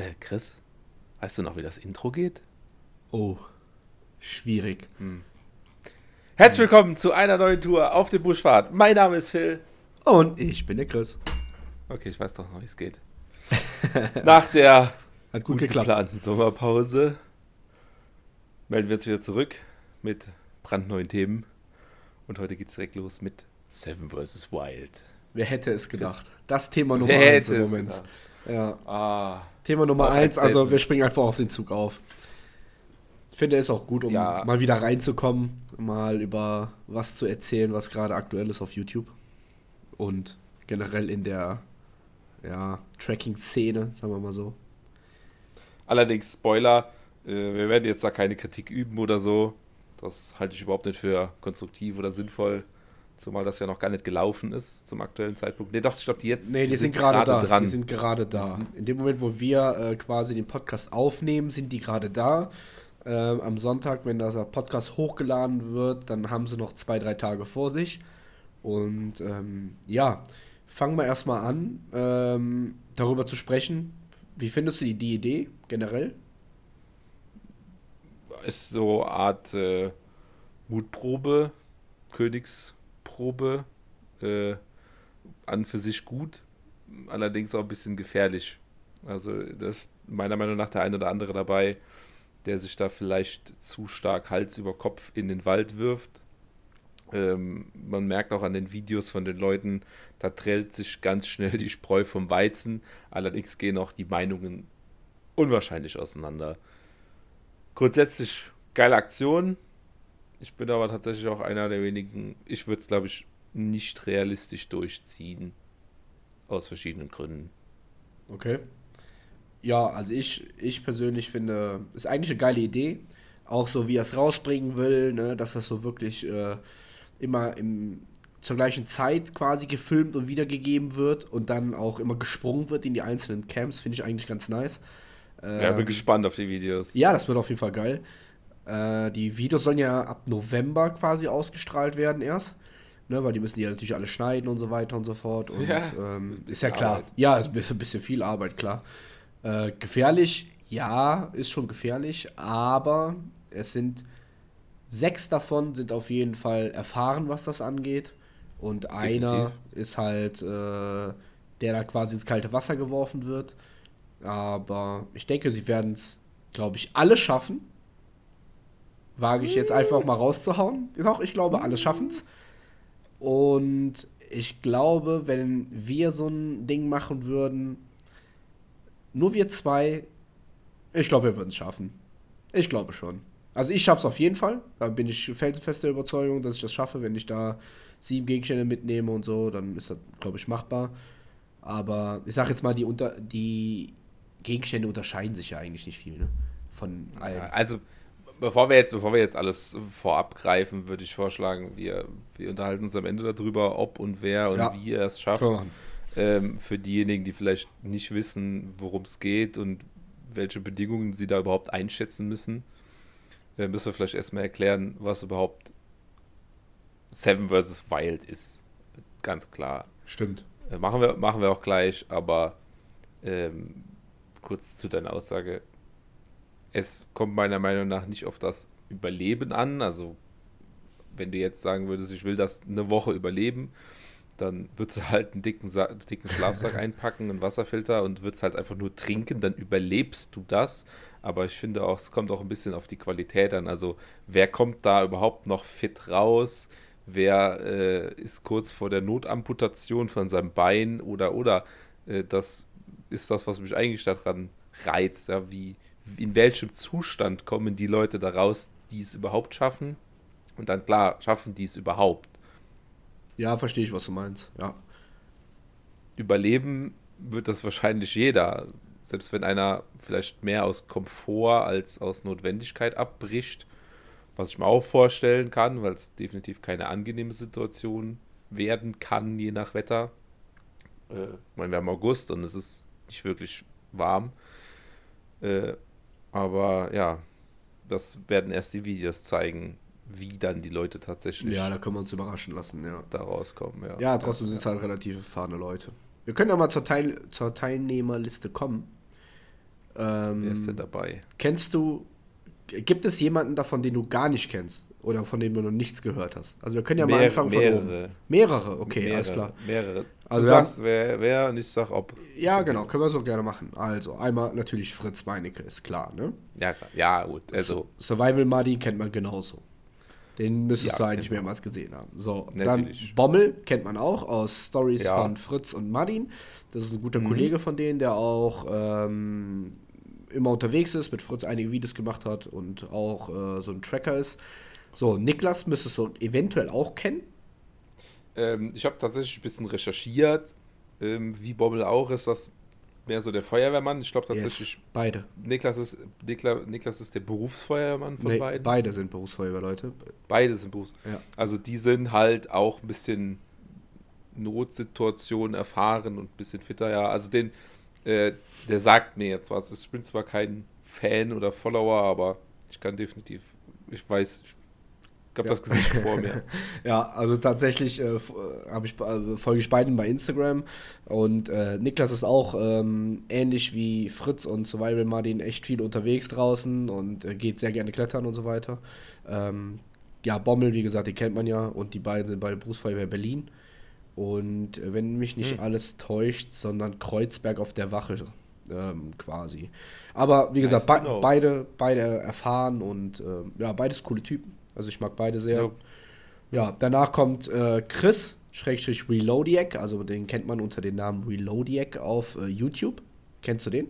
Äh, Chris, weißt du noch, wie das Intro geht? Oh, schwierig. Hm. Herzlich willkommen zu einer neuen Tour auf dem Buschfahrt. Mein Name ist Phil. Und ich bin der Chris. Okay, ich weiß doch noch, wie es geht. Nach der Hat gut, geplanten Sommerpause melden wir uns wieder zurück mit brandneuen Themen. Und heute geht es direkt los mit Seven vs. Wild. Wer hätte es gedacht? Das Thema Nummer Wer 1 hätte im es Moment. gedacht? Ja. Ah, Thema Nummer Auch 1, ein also wir springen einfach auf den Zug auf. Ich finde es auch gut, um Ja. mal wieder reinzukommen, mal über was zu erzählen, was gerade aktuell ist auf YouTube. Und generell in der ja, Tracking-Szene, sagen wir mal so. allerdings Spoiler, äh, wir werden jetzt da keine Kritik üben oder so. Das halte ich überhaupt nicht für konstruktiv oder sinnvoll. Zumal das ja noch gar nicht gelaufen ist zum aktuellen Zeitpunkt. Nee, doch, ich glaube, die jetzt Nee, die, sind gerade da. dran. Die sind gerade da. In dem Moment, wo wir äh, quasi den Podcast aufnehmen, sind die gerade da. Ähm, am Sonntag, wenn dieser Podcast hochgeladen wird, dann haben sie noch zwei, drei Tage vor sich. Und ähm, ja, fangen wir erstmal an, ähm, darüber zu sprechen. Wie findest du die, die Idee generell? ist so eine Art äh, Mutprobe, Königsprobe, äh, an für sich gut, allerdings auch ein bisschen gefährlich. Also da ist meiner Meinung nach der ein oder andere dabei, der sich da vielleicht zu stark Hals über Kopf in den Wald wirft. Ähm, man merkt auch an den Videos von den Leuten, da trennt sich ganz schnell die Spreu vom Weizen. Allerdings gehen auch die Meinungen unwahrscheinlich auseinander. Grundsätzlich geile Aktion. Ich bin aber tatsächlich auch einer der wenigen, ich würde es glaube ich nicht realistisch durchziehen. Aus verschiedenen Gründen. Okay. Ja, also ich, ich persönlich finde, ist eigentlich eine geile Idee. Auch so, wie er es rausbringen will, ne, dass das so wirklich äh, immer im, zur gleichen Zeit quasi gefilmt und wiedergegeben wird und dann auch immer gesprungen wird in die einzelnen Camps, finde ich eigentlich ganz nice. ja, bin Ähm, gespannt auf die Videos. ja, das wird auf jeden Fall geil. Äh, die Videos sollen ja ab November quasi ausgestrahlt werden erst. Ne, weil die müssen die ja natürlich alle schneiden und so weiter und so fort. Und Ja, ähm, ist ja klar. Arbeit. Ja, ist ein bisschen- viel Arbeit, klar. Äh, gefährlich, ja, ist schon gefährlich, aber es sind sechs davon sind auf jeden Fall erfahren, was das angeht. Und einer Definitiv. ist halt, äh, der da quasi ins kalte Wasser geworfen wird. Aber ich denke, sie werden es, glaube ich, alle schaffen. Wage ich jetzt einfach mal rauszuhauen. Doch, ich glaube, alle schaffen es. Und ich glaube, wenn wir so ein Ding machen würden, nur wir zwei, ich glaube, wir würden es schaffen. Ich glaube schon. Also ich schaffe es auf jeden Fall. Da bin ich felsenfester Überzeugung, dass ich das schaffe. Wenn ich da sieben Gegenstände mitnehme und so, dann ist das, glaube ich, machbar. Aber ich sage jetzt mal, die, unter, die Gegenstände unterscheiden sich ja eigentlich nicht viel, ne? Von allen. Also, bevor wir jetzt, bevor wir jetzt alles vorab greifen, würde ich vorschlagen, wir, wir unterhalten uns am Ende darüber, ob und wer und Ja. wie er es schafft. Ähm, für diejenigen, die vielleicht nicht wissen, worum es geht und welche Bedingungen sie da überhaupt einschätzen müssen, äh, müssen wir vielleicht erstmal erklären, was überhaupt Seven vs. Wild ist. Ganz klar. Stimmt. Äh, machen, wir, machen wir auch gleich, aber ähm, kurz zu deiner Aussage. Es kommt meiner Meinung nach nicht auf das Überleben an. Also, wenn du jetzt sagen würdest, ich will das eine Woche überleben, dann würdest du halt einen dicken, Sa dicken Schlafsack einpacken, einen Wasserfilter und würdest halt einfach nur trinken, dann überlebst du das. Aber ich finde auch, es kommt auch ein bisschen auf die Qualität an. Also, wer kommt da überhaupt noch fit raus? Wer äh, ist kurz vor der Notamputation von seinem Bein oder oder äh, das ist das, was mich eigentlich daran reizt. Ja? Wie, in welchem Zustand kommen die Leute da raus, die es überhaupt schaffen? Und dann klar, schaffen die es überhaupt. Ja, verstehe ich, was du meinst. Ja. Überleben wird das wahrscheinlich jeder. Selbst wenn einer vielleicht mehr aus Komfort als aus Notwendigkeit abbricht, was ich mir auch vorstellen kann, weil es definitiv keine angenehme Situation werden kann, je nach Wetter. Äh, ich meine, wir haben August und es ist nicht wirklich warm. Äh, aber ja, das werden erst die Videos zeigen, wie dann die Leute tatsächlich Ja, da können wir uns überraschen lassen, ja. da rauskommen. Ja, Ja, trotzdem sind es halt relativ erfahrene Leute. Wir können ja mal zur, Teil zur Teilnehmerliste kommen. Äh, Ähm, Wer ist denn dabei? Kennst du, gibt es jemanden davon, den du gar nicht kennst? Oder von dem du noch nichts gehört hast? Also wir können ja mal Mehr- anfangen von mehrere. oben. Mehrere, okay, mehrere, alles klar. Mehrere. Also du sagst, wer, wer und ich sag, ob. Ja, genau, können wir so gerne machen. Also, einmal natürlich Fritz Meinecke, ist klar, ne? Ja, klar. ja gut. Also, Survival Muddy kennt man genauso. Den müsstest Ja, du eigentlich man. mehrmals gesehen haben. So, Natürlich. dann Bommel kennt man auch aus Stories Ja. von Fritz und Martin. Das ist ein guter Mhm. Kollege von denen, der auch ähm, immer unterwegs ist, mit Fritz einige Videos gemacht hat und auch äh, so ein Tracker ist. So, Niklas müsstest du eventuell auch kennen. ähm, ich habe tatsächlich ein bisschen recherchiert. Ähm, wie Bommel auch ist das mehr so der Feuerwehrmann. Ich glaube tatsächlich, Yes, beide. Niklas, ist, Nikla, Niklas ist der Berufsfeuerwehrmann von Nee, beiden. beide sind Berufsfeuerwehrleute. Beide sind Berufs. Ja. Also die sind halt auch ein bisschen Notsituationen erfahren und ein bisschen fitter, ja. Also den, äh, der sagt mir jetzt was. Ich bin zwar kein Fan oder Follower, aber ich kann definitiv, ich weiß, ich habe Ja. das Gesicht vor mir. Ja, also tatsächlich äh, äh, ich, äh, folge ich beiden bei Instagram und äh, Niklas ist auch ähm, ähnlich wie Fritz und Survival Martin echt viel unterwegs draußen und äh, geht sehr gerne klettern und so weiter. Ähm, ja, Bommel, wie gesagt, die kennt man ja und die beiden sind bei der Berufsfeuerwehr Berlin und äh, wenn mich nicht Hm. alles täuscht, sondern Kreuzberg auf der Wache ähm, quasi. Aber wie gesagt, be beide, beide erfahren und ähm, ja, beides coole Typen. Also ich mag beide sehr. Ja. Ja, danach kommt äh, Chris, Schrägstrich Reloadiac, also den kennt man unter dem Namen Reloadiac auf äh, YouTube. Kennst du den?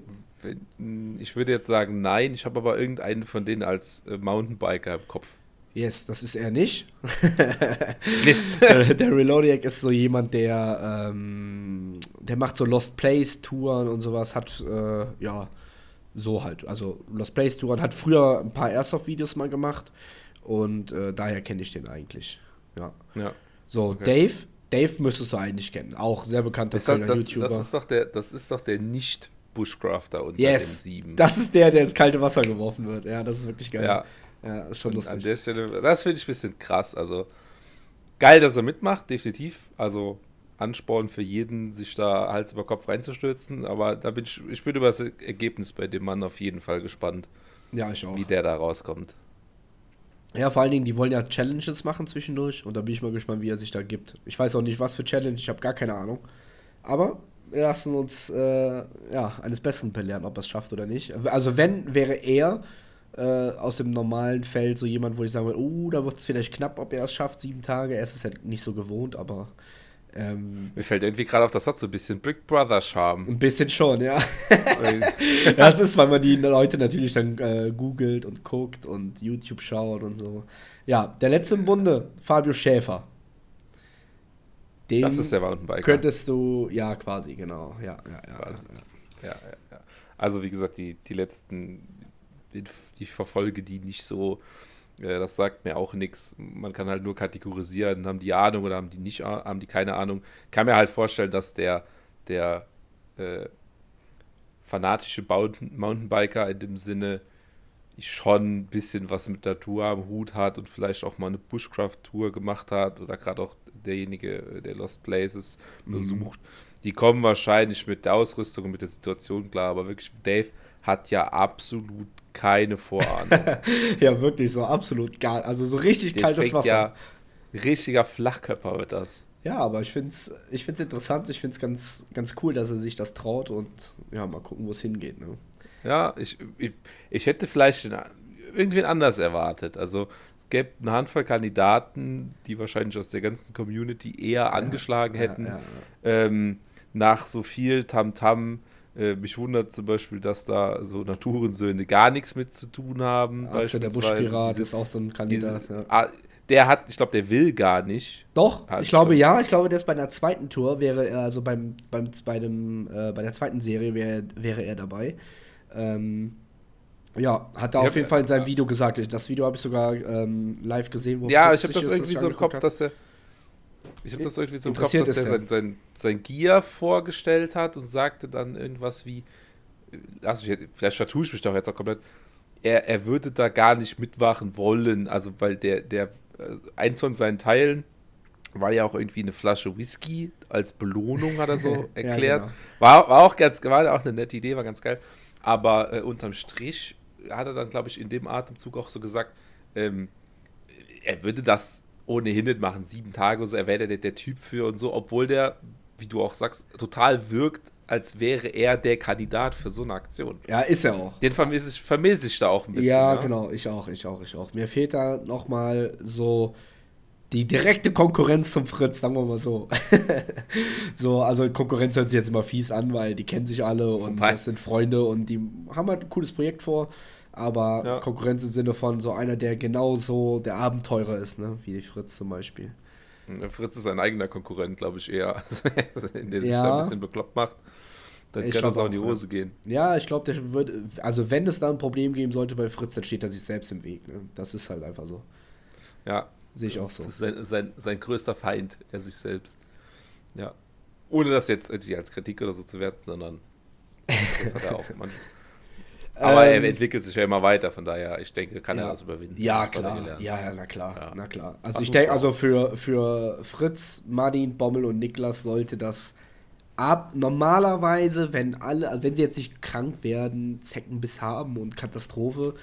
Ich würde jetzt sagen, nein, ich habe aber irgendeinen von denen als äh, Mountainbiker im Kopf. Yes, das ist er nicht. Mist. der, der Reloadiac ist so jemand, der, ähm, der macht so Lost Place Touren und sowas, hat, äh, ja, so halt. Also Lost Place Touren, hat früher ein paar Airsoft-Videos mal gemacht und äh, daher kenne ich den eigentlich. Ja. ja. So, Okay. Dave, Dave müsstest du eigentlich kennen. Auch sehr bekannter Das, das, Kölner das, YouTuber. das, ist doch der, das ist doch der Nicht-Bushcrafter unter Yes, den sieben. das ist der, der ins kalte Wasser geworfen wird. Ja, das ist wirklich geil. Ja. ja ist schon Und an lustig. der Stelle, das finde ich ein bisschen krass. Also geil, dass er mitmacht, definitiv. Also Ansporn für jeden, sich da Hals über Kopf reinzustürzen. Aber da bin ich, ich bin über das Ergebnis bei dem Mann auf jeden Fall gespannt, Ja, ich auch. wie der da rauskommt. Ja, vor allen Dingen, die wollen ja Challenges machen zwischendurch und da bin ich mal gespannt, wie er sich da gibt. Ich weiß auch nicht, was für Challenge, ich habe gar keine Ahnung. Aber wir lassen uns äh, ja, eines Besseren belehren, ob er es schafft oder nicht. Also wenn, wäre er äh, aus dem normalen Feld so jemand, wo ich sagen würde, oh, da wird es vielleicht knapp, ob er es schafft, sieben Tage. Er ist es halt nicht so gewohnt, aber ähm, Mir fällt irgendwie gerade auf, das hat so ein bisschen Brick Brother Charme. ein bisschen schon, ja. Das ist, weil man die Leute natürlich dann äh, googelt und guckt und YouTube schaut und so. Ja, der letzte im Bunde, Fabio Schäfer. Den das ist der Mountainbiker. könntest du, ja, quasi, genau. Ja, ja, ja. Quasi. ja. Ja, ja. Also wie gesagt, die, die letzten, die, die verfolge die nicht so. Das sagt mir auch nichts. Man kann halt nur kategorisieren, haben die Ahnung oder haben die nicht, A- haben die keine Ahnung. Kann mir halt vorstellen, dass der, der äh, fanatische Mountain- Mountainbiker in dem Sinne schon ein bisschen was mit Natur am Hut hat und vielleicht auch mal eine Bushcraft-Tour gemacht hat oder gerade auch derjenige, äh, der Lost Places besucht. Die kommen wahrscheinlich mit der Ausrüstung und mit der Situation klar, aber wirklich, Dave hat ja absolut keine Vorahnung. ja, wirklich so, absolut gar, also so richtig Der kaltes Wasser. ja richtiger Flachkörper wird das. Ja, aber ich finde es ich find's interessant, ich finde es ganz, ganz cool, dass er sich das traut und ja, mal gucken, wo es hingeht. Ne? Ja, ich, ich, ich hätte vielleicht irgendwen anders erwartet. Also es gäbe eine Handvoll Kandidaten, die wahrscheinlich aus der ganzen Community eher angeschlagen hätten. Ja, ja, Ähm, nach so viel Tamtam. Äh, mich wundert zum Beispiel, dass da so Naturensöhne gar nichts mit zu tun haben. ja. Arze, der. Buschpirat ist auch so ein Kandidat. diese, ja. ah, der hat, ich glaube, der will gar nicht. Doch, Ah, ich glaube stimmt. ja. Ich glaube, der ist bei einer zweiten Tour, wäre er, also beim, beim, bei, dem, äh, bei der zweiten Serie wäre, wäre er dabei. Ähm, ja, hat er Ja, auf jeden Fall in seinem Video gesagt. Das Video habe ich sogar ähm, live gesehen. Wo Ja, ich habe das irgendwie so im Kopf, hat. dass er. Ich habe das irgendwie so im Kopf, dass er sein, sein, sein Gear vorgestellt hat und sagte dann irgendwas wie. Also, ich, vielleicht vertue ich mich doch jetzt auch komplett. Er, er würde da gar nicht mitmachen wollen. Also, weil der, der, äh, eins von seinen Teilen war ja auch irgendwie eine Flasche Whisky als Belohnung, hat er so Ja, erklärt. genau. War, war auch ganz, war auch eine nette Idee, war ganz geil. Aber äh, unterm Strich hat er dann, glaube ich, in dem Atemzug auch so gesagt, ähm, er würde das ohnehin nicht machen, sieben Tage so, er wäre der, der Typ für und so, obwohl der, wie du auch sagst, total wirkt, als wäre er der Kandidat für so eine Aktion. Ja, ist er auch. Den vermisse ich, vermiss ich da auch ein bisschen. Ja, ja, genau, ich auch, ich auch, ich auch. Mir fehlt da nochmal so die direkte Konkurrenz zum Fritz, sagen wir mal so. so, also Konkurrenz hört sich jetzt immer fies an, weil die kennen sich alle und Wobei. das sind Freunde und die haben halt ein cooles Projekt vor. Aber ja. Konkurrenz im Sinne von so einer, der genauso der Abenteurer ist, ne? wie Fritz zum Beispiel. Fritz ist ein eigener Konkurrent, glaube ich, eher, in der sich ja. da ein bisschen bekloppt macht. Dann ich kann das auch in die Hose gehen. Ja, ich glaube, der wird, also wenn es da ein Problem geben sollte bei Fritz, dann steht er sich selbst im Weg. Ne? Das ist halt einfach so. Ja, Sehe ich auch so. Sein, sein, sein größter Feind, er sich selbst. Ja. Ohne das jetzt als Kritik oder so zu werten, sondern das hat er auch manchmal. Aber ähm, er entwickelt sich ja immer weiter, von daher, ich denke, kann ja, er das überwinden. Ja, klar. Ja, ja, na klar. Ja. Na klar. Also Ach, ich denke, also für, für Fritz, Martin, Bommel und Niklas sollte das ab normalerweise, wenn alle, wenn sie jetzt nicht krank werden, Zeckenbiss haben und Katastrophe,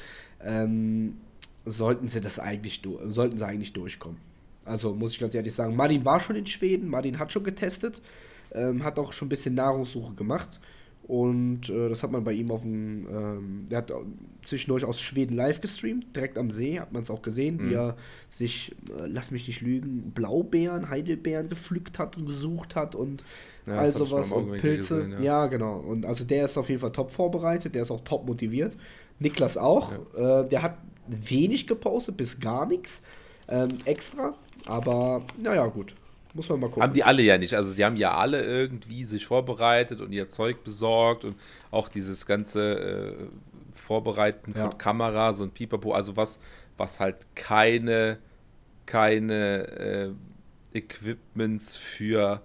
ähm, sollten sie das eigentlich sollten sie eigentlich durchkommen. Also muss ich ganz ehrlich sagen, Martin war schon in Schweden, Martin hat schon getestet, ähm, hat auch schon ein bisschen Nahrungssuche gemacht. Und äh, das hat man bei ihm auf dem, ähm, er hat zwischendurch aus Schweden live gestreamt, direkt am See, hat man es auch gesehen, mhm. wie er sich, äh, lass mich nicht lügen, Blaubeeren, Heidelbeeren gepflückt hat und gesucht hat und ja, all sowas und Pilze. Gesehen, ja. ja. genau. Und also der ist auf jeden Fall top vorbereitet, der ist auch top motiviert. Niklas auch. Ja. Äh, der hat wenig gepostet, bis gar nichts ähm, extra. Aber naja, gut. Muss man mal gucken. Haben die alle ja nicht. Also die haben ja alle irgendwie sich vorbereitet und ihr Zeug besorgt und auch dieses ganze äh, Vorbereiten von ja. Kameras und Pipapo, also was, was halt keine, keine äh, Equipments für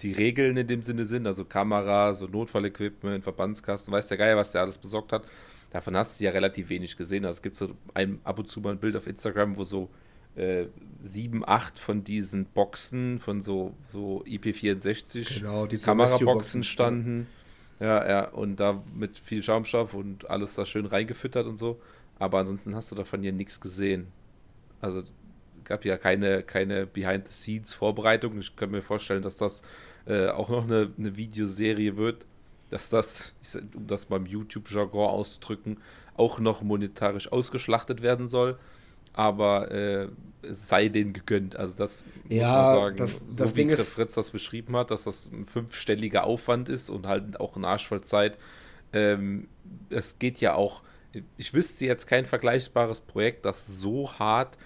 die Regeln in dem Sinne sind, also Kameras, so Notfallequipment, Verbandskasten, weiß der Geier, was der alles besorgt hat. Davon hast du ja relativ wenig gesehen. Also es gibt so ein, ab und zu mal ein Bild auf Instagram, wo so äh, sieben, acht von diesen Boxen, von so, so IP64 genau, Kameraboxen standen. Ja, ja, und da mit viel Schaumstoff und alles da schön reingefüttert und so. Aber ansonsten hast du davon ja nichts gesehen. Also gab ja keine, keine Behind-the-Scenes-Vorbereitung. Ich kann mir vorstellen, dass das äh, auch noch eine, eine Videoserie wird dass das, um das mal im YouTube-Jargon auszudrücken, auch noch monetarisch ausgeschlachtet werden soll. Aber äh, es sei denen gegönnt. Also das ja, muss man sagen, das, das so wie Chris Fritz das beschrieben hat, dass das ein fünfstelliger Aufwand ist und halt auch ein Arsch voll Zeit. Ähm, es geht ja auch, ich wüsste jetzt kein vergleichbares Projekt, das so hart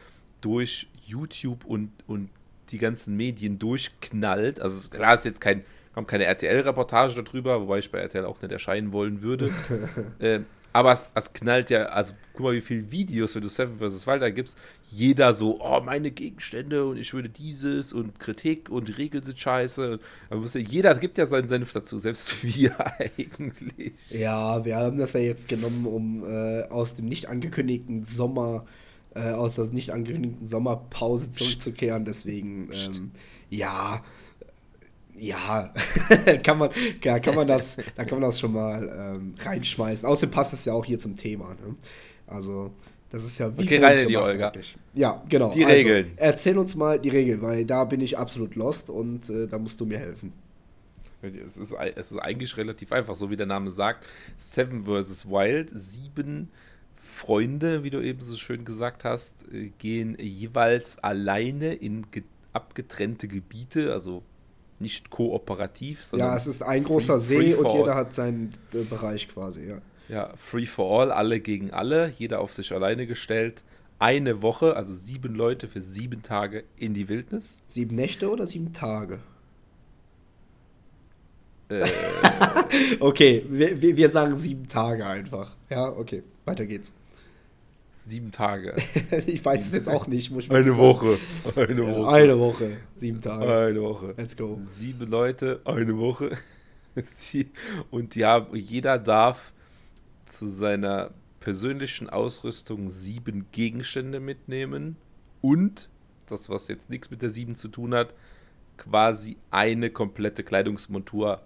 durch YouTube und, und die ganzen Medien durchknallt. Also klar ist jetzt kein kommt keine RTL-Reportage darüber, wobei ich bei RTL auch nicht erscheinen wollen würde. äh, aber es, es, knallt ja, also guck mal, wie viele Videos, wenn du Seven vs. Walter gibst, jeder so, oh, meine Gegenstände und ich würde dieses und Kritik und die Regeln sind scheiße. Aber jeder gibt ja seinen Senf dazu, selbst wir eigentlich. Ja, wir haben das ja jetzt genommen, um äh, aus dem nicht angekündigten Sommer, äh, aus der nicht angekündigten Sommerpause zurückzukehren. Deswegen, ähm, ja, ja, kann man, ja, kann man das, da kann man das schon mal ähm, reinschmeißen. Außerdem passt es ja auch hier zum Thema. Ne? Also, das ist ja wie okay, rein in die Olga. Eigentlich. Ja, genau. Die also, Regeln. Erzähl uns mal die Regeln, weil da bin ich absolut lost und äh, da musst du mir helfen. Es ist, es ist eigentlich relativ einfach, so wie der Name sagt. Seven vs. Wild, sieben Freunde, wie du eben so schön gesagt hast, äh, gehen jeweils alleine in abgetrennte Gebiete, also nicht kooperativ, sondern. Ja, es ist ein großer See und jeder hat seinen äh, Bereich quasi, ja. Ja, free for all, alle gegen alle, jeder auf sich alleine gestellt. Eine Woche, also sieben Leute für sieben Tage in die Wildnis. Sieben Nächte oder sieben Tage? Äh, okay, wir, wir sagen sieben Tage einfach. Ja, okay, weiter geht's sieben Tage. ich weiß es jetzt auch nicht. Muss ich eine Woche. Eine Woche. Eine Woche. Sieben Tage. Eine Woche. Let's go. Sieben Leute, eine Woche. Und ja, jeder darf zu seiner persönlichen Ausrüstung sieben Gegenstände mitnehmen und das, was jetzt nichts mit der sieben zu tun hat, quasi eine komplette Kleidungsmontur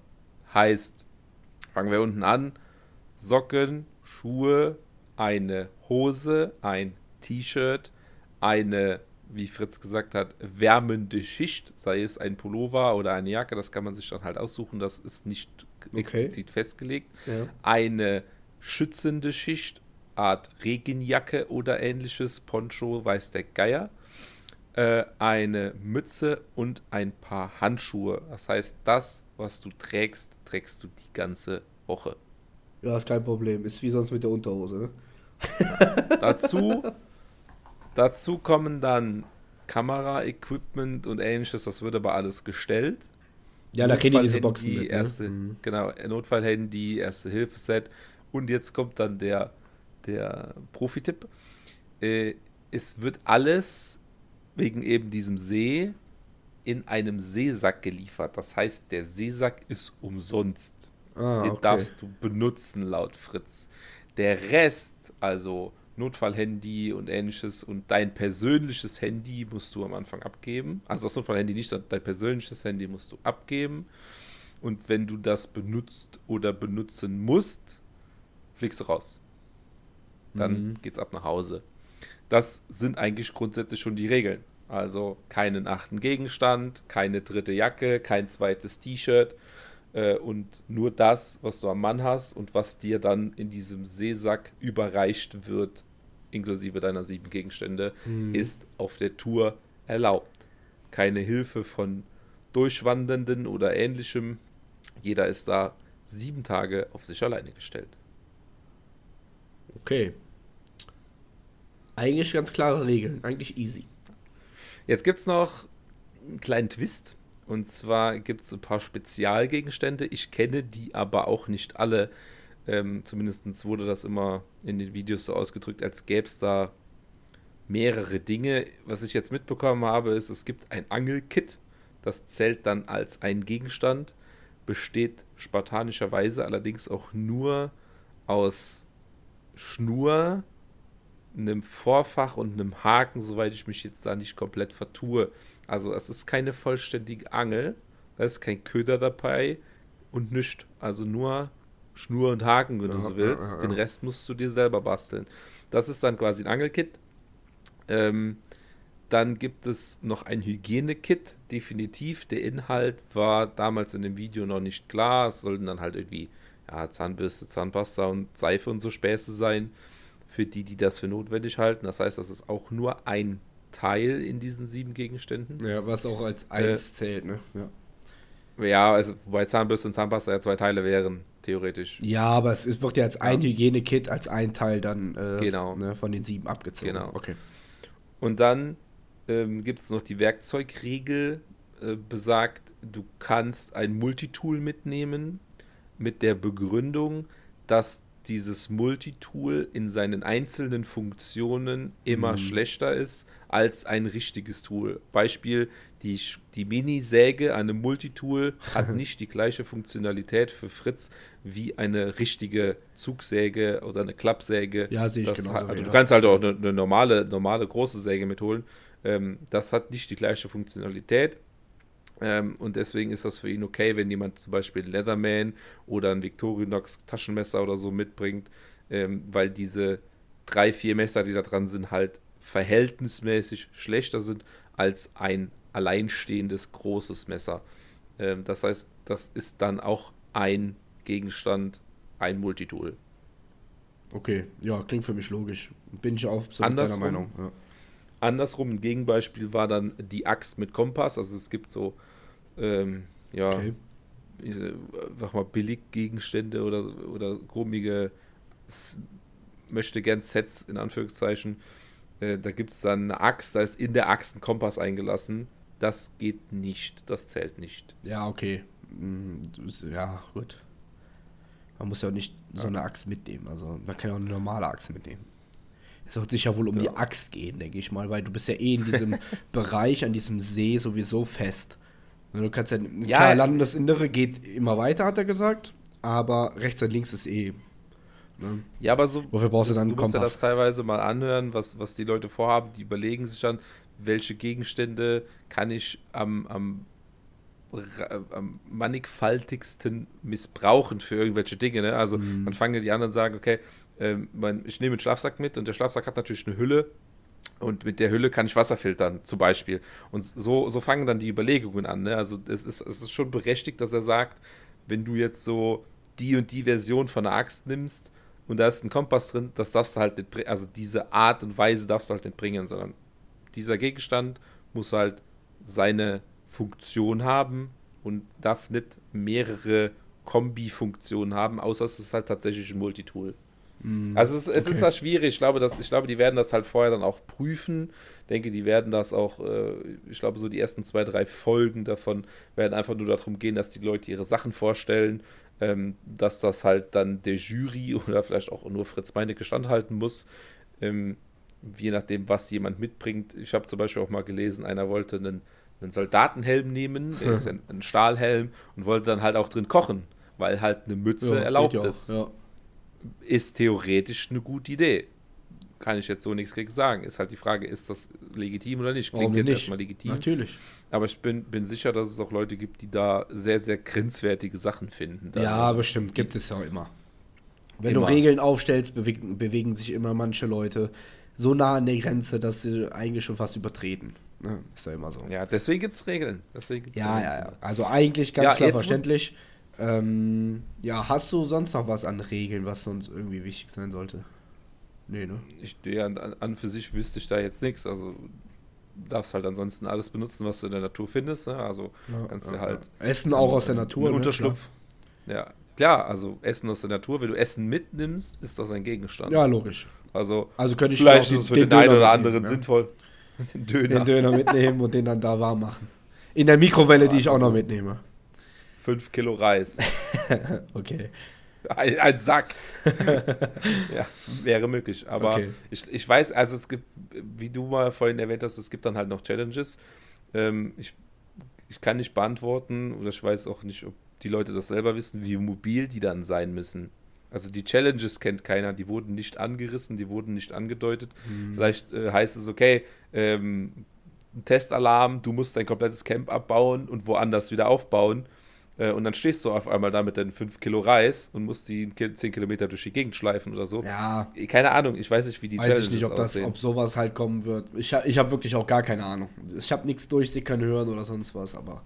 heißt, fangen wir unten an, Socken, Schuhe, eine Hose, ein T-Shirt, eine, wie Fritz gesagt hat, wärmende Schicht, sei es ein Pullover oder eine Jacke, das kann man sich dann halt aussuchen, das ist nicht Okay. explizit festgelegt. Ja. Eine schützende Schicht, Art Regenjacke oder ähnliches, Poncho, weiß der Geier. Äh, eine Mütze und ein paar Handschuhe. Das heißt, das, was du trägst, trägst du die ganze Woche. Ja, ist kein Problem. Ist wie sonst mit der Unterhose, ne? Dazu, dazu kommen dann Kamera-Equipment und ähnliches, das wird aber alles gestellt. Ja, da kriegen die diese Boxen mit, ne? erste, Mhm. Genau, Notfallhandy, erste Hilfeset. Und jetzt kommt dann der, der Profi-Tipp. Äh, es wird alles wegen eben diesem See in einem Seesack geliefert. Das heißt, der Seesack ist umsonst. Ah, Den okay. darfst du benutzen, laut Fritz. Der Rest, also Notfallhandy und ähnliches und dein persönliches Handy musst du am Anfang abgeben. Also das Notfallhandy nicht, sondern dein persönliches Handy musst du abgeben. Und wenn du das benutzt oder benutzen musst, fliegst du raus. Dann Mhm. geht's ab nach Hause. Das sind eigentlich grundsätzlich schon die Regeln. Also keinen achten Gegenstand, keine dritte Jacke, kein zweites T-Shirt äh, und nur das, was du am Mann hast und was dir dann in diesem Seesack überreicht wird, inklusive deiner sieben Gegenstände, Mhm. ist auf der Tour erlaubt. Keine Hilfe von Durchwandernden oder ähnlichem. Jeder ist da sieben Tage auf sich alleine gestellt. Okay. Eigentlich ganz klare Regeln. Eigentlich easy. Jetzt gibt es noch einen kleinen Twist. Und zwar gibt es ein paar Spezialgegenstände. Ich kenne die aber auch nicht alle. Ähm, Zumindest wurde das immer in den Videos so ausgedrückt, als gäbe es da mehrere Dinge. Was ich jetzt mitbekommen habe, ist, es gibt ein Angelkit. Das zählt dann als ein Gegenstand. Besteht spartanischerweise allerdings auch nur aus Schnur, einem Vorfach und einem Haken, soweit ich mich jetzt da nicht komplett vertue. Also es ist keine vollständige Angel, da ist kein Köder dabei und nichts. Also nur Schnur und Haken, wenn du Ja, so ja, willst. ja, ja. Den Rest musst du dir selber basteln. Das ist dann quasi ein Angelkit. Ähm, dann gibt es noch ein Hygienekit, definitiv. Der Inhalt war damals in dem Video noch nicht klar. Es sollten dann halt irgendwie ja, Zahnbürste, Zahnpasta und Seife und so Späße sein. Für die, die das für notwendig halten. Das heißt, das ist auch nur ein Teil in diesen sieben Gegenständen. Ja, was auch als eins zählt, ne? Ja. Ja, also wobei Zahnbürste und Zahnpasta ja zwei Teile wären, theoretisch. Ja, aber es wird ja als ein Hygienekit, als ein Teil dann äh, Genau. ne, von den sieben abgezogen. Genau. Okay. Und dann ähm, gibt es noch die Werkzeugregel, äh, besagt, du kannst ein Multitool mitnehmen mit der Begründung, dass dieses Multitool in seinen einzelnen Funktionen immer Mhm. schlechter ist als ein richtiges Tool. Beispiel, die, die Mini-Säge, eine Multitool, hat nicht die gleiche Funktionalität für Fritz wie eine richtige Zugsäge oder eine Klappsäge. Ja, sehe ich Das genauso, hat- also ja. Du kannst halt auch eine, eine normale, normale große Säge mitholen. Ähm, das hat nicht die gleiche Funktionalität. Ähm, und deswegen ist das für ihn okay, wenn jemand zum Beispiel Leatherman oder ein Victorinox Taschenmesser oder so mitbringt, ähm, weil diese drei, vier Messer, die da dran sind, halt verhältnismäßig schlechter sind als ein alleinstehendes großes Messer. Ähm, das heißt, das ist dann auch ein Gegenstand, ein Multitool. Okay, ja, klingt für mich logisch. Bin ich auch so mit seiner Andersrum? Meinung. Ja. Andersrum, ein Gegenbeispiel war dann die Axt mit Kompass. Also es gibt so, ähm, ja, Okay. ich sag mal, Billiggegenstände oder, oder komische, möchte gern Sets in Anführungszeichen. Äh, da gibt es dann eine Axt, da ist in der Axt ein Kompass eingelassen. Das geht nicht, das zählt nicht. Ja, okay. Mm, Ja, gut. Man muss ja auch nicht so eine Axt mitnehmen. Also man kann ja auch eine normale Axt mitnehmen. Es wird sich ja wohl um die Ja. Axt gehen, denke ich mal, weil du bist ja eh in diesem Bereich, an diesem See sowieso fest. Und Du kannst ja, Ja. klar, Landesinnere geht immer weiter, hat er gesagt, aber rechts und links ist eh. Ne? Ja, aber so. Wofür brauchst du das- dann einen Du musst ja Kompass? das teilweise mal anhören, was, was die Leute vorhaben. Die überlegen sich dann, welche Gegenstände kann ich am, am am mannigfaltigsten missbrauchen für irgendwelche Dinge. Ne? Also mhm. dann fangen die anderen sagen, okay, ähm, ich nehme einen Schlafsack mit und der Schlafsack hat natürlich eine Hülle und mit der Hülle kann ich Wasser filtern, zum Beispiel. Und so, so fangen dann die Überlegungen an. Ne? Also es ist, es ist schon berechtigt, dass er sagt, wenn du jetzt so die und die Version von der Axt nimmst und da ist ein Kompass drin, das darfst du halt nicht, also diese Art und Weise darfst du halt nicht bringen, sondern dieser Gegenstand muss halt seine Funktion haben und darf nicht mehrere Kombi-Funktionen haben, außer es ist halt tatsächlich ein Multitool. Mm, also es, es okay. ist da schwierig. Ich glaube, dass, ich glaube, die werden das halt vorher dann auch prüfen. Ich denke, die werden das auch, äh, ich glaube, so die ersten zwei, drei Folgen davon werden einfach nur darum gehen, dass die Leute ihre Sachen vorstellen, ähm, dass das halt dann der Jury oder vielleicht auch nur Fritz Meinecke standhalten muss. Ähm, je nachdem, was jemand mitbringt. Ich habe zum Beispiel auch mal gelesen, einer wollte einen, einen Soldatenhelm nehmen, der ist ein, ein, Stahlhelm, und wollte dann halt auch drin kochen, weil halt eine Mütze ja, erlaubt ist. Ja. Ist theoretisch eine gute Idee. Kann ich jetzt so nichts gegen sagen. Ist halt die Frage, ist das legitim oder nicht? Klingt Warum jetzt nicht? erstmal legitim. Natürlich. Aber ich bin, bin sicher, dass es auch Leute gibt, die da sehr, sehr grenzwertige Sachen finden. Ja, bestimmt. Gibt es ja immer. Wenn immer. du Regeln aufstellst, bewegen, bewegen sich immer manche Leute so nah an der Grenze, dass sie eigentlich schon fast übertreten. Ne? Ist ja immer so. Ja, deswegen gibt es Regeln. Deswegen gibt's ja, Regeln. ja, ja. Also eigentlich ganz ja, klar verständlich. Ähm, ja, hast du sonst noch was an Regeln, was sonst irgendwie wichtig sein sollte? Nee, ne? Ich, ja, an, an für sich wüsste ich da jetzt nichts. Also darfst halt ansonsten alles benutzen, was du in der Natur findest. Ne? Also ja, kannst du ja, halt. Essen auch aus der Natur. Ne? Unterschlupf. Ja, klar, also Essen aus der Natur. Wenn du Essen mitnimmst, ist das ein Gegenstand. Ja, logisch. Also, also könnte ich vielleicht ist es für den, den einen oder anderen sinnvoll. Den Döner. Den Döner mitnehmen und den dann da warm machen. In der Mikrowelle, die ich auch noch mitnehme. 5 Kilo Reis. okay. Ein, ein Sack. ja, wäre möglich. Aber okay. ich, ich weiß, also es gibt, wie du mal vorhin erwähnt hast, es gibt dann halt noch Challenges. Ähm, ich, ich kann nicht beantworten oder ich weiß auch nicht, ob die Leute das selber wissen, wie mobil die dann sein müssen. Also die Challenges kennt keiner, die wurden nicht angerissen, die wurden nicht angedeutet. Mhm. Vielleicht äh, heißt es, okay, ähm, Testalarm, du musst dein komplettes Camp abbauen und woanders wieder aufbauen. Äh, und dann stehst du auf einmal da mit deinen 5 Kilo Reis und musst die 10 Kilometer durch die Gegend schleifen oder so. Ja. Keine Ahnung, ich weiß nicht, wie die weiß Challenges ich nicht, ob, das, ob sowas halt kommen wird. Ich, ich habe wirklich auch gar keine Ahnung. Ich habe nichts durchsickern hören oder sonst was, aber.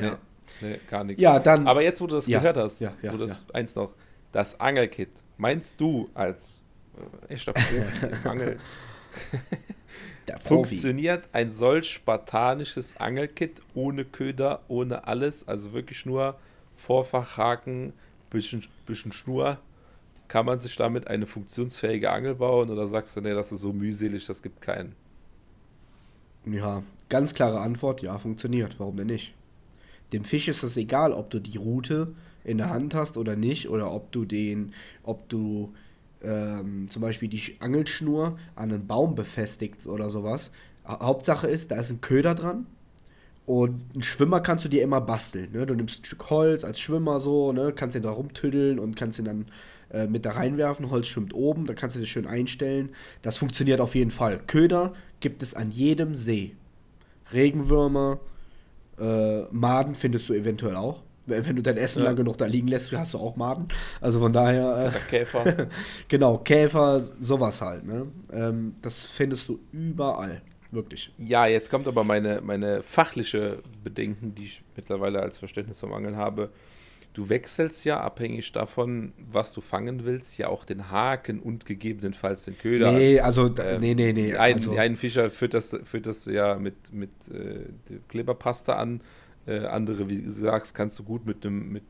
Ja. Nee, nee gar nichts. Ja, dann. Aber jetzt, wo du das ja, gehört hast, ja, ja, wo das eins noch, das Angelkit, meinst du als äh, echter Profi im Angeln? Funktioniert ein solch spartanisches Angelkit ohne Köder, ohne alles, also wirklich nur Vorfachhaken, bisschen, bisschen Schnur. Kann man sich damit eine funktionsfähige Angel bauen oder sagst du, nee, das ist so mühselig, das gibt keinen? Ja, ganz klare Antwort, ja, funktioniert. Warum denn nicht? Dem Fisch ist es egal, ob du die Route in der Hand hast oder nicht, oder ob du den, ob du ähm, zum Beispiel die Angelschnur an einen Baum befestigt oder sowas. Hauptsache ist, da ist ein Köder dran. Und einen Schwimmer kannst du dir immer basteln. Ne? Du nimmst ein Stück Holz als Schwimmer so, ne? kannst ihn da rumtüddeln und kannst ihn dann äh, mit da reinwerfen. Holz schwimmt oben, da kannst du dich schön einstellen. Das funktioniert auf jeden Fall. Köder gibt es an jedem See. Regenwürmer, äh, Maden findest du eventuell auch. Wenn du dein Essen ja. lang genug da liegen lässt, hast du auch Maden. Also von daher. Äh, Käfer. genau, Käfer, sowas halt. Ne? Ähm, das findest du überall. Wirklich. Ja, jetzt kommt aber meine, meine fachliche Bedenken, die ich mittlerweile als Verständnis vom Angeln habe. Du wechselst ja abhängig davon, was du fangen willst, ja auch den Haken und gegebenenfalls den Köder. Nee, also, ähm, nee, nee, nee. Ein, also, einen Fischer führt das, führt das ja mit, mit äh, Kleberpaste an äh, andere, wie du sagst, kannst du gut mit einem mit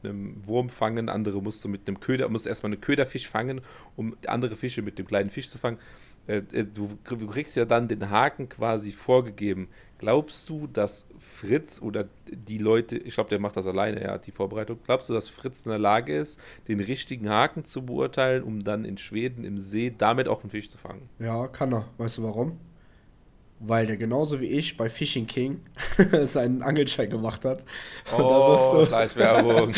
Wurm fangen, andere musst du mit einem Köder, musst erstmal einen Köderfisch fangen, um andere Fische mit dem kleinen Fisch zu fangen. Äh, äh, du, du, kriegst ja dann den Haken quasi vorgegeben. Glaubst du, dass Fritz oder die Leute, ich glaube, der macht das alleine, er hat die Vorbereitung, glaubst du, dass Fritz in der Lage ist, den richtigen Haken zu beurteilen, um dann in Schweden im See damit auch einen Fisch zu fangen? Ja, kann er. Weißt du warum? Weil der genauso wie ich bei Fishing King seinen Angelschein gemacht hat. oh, gleich Werbung.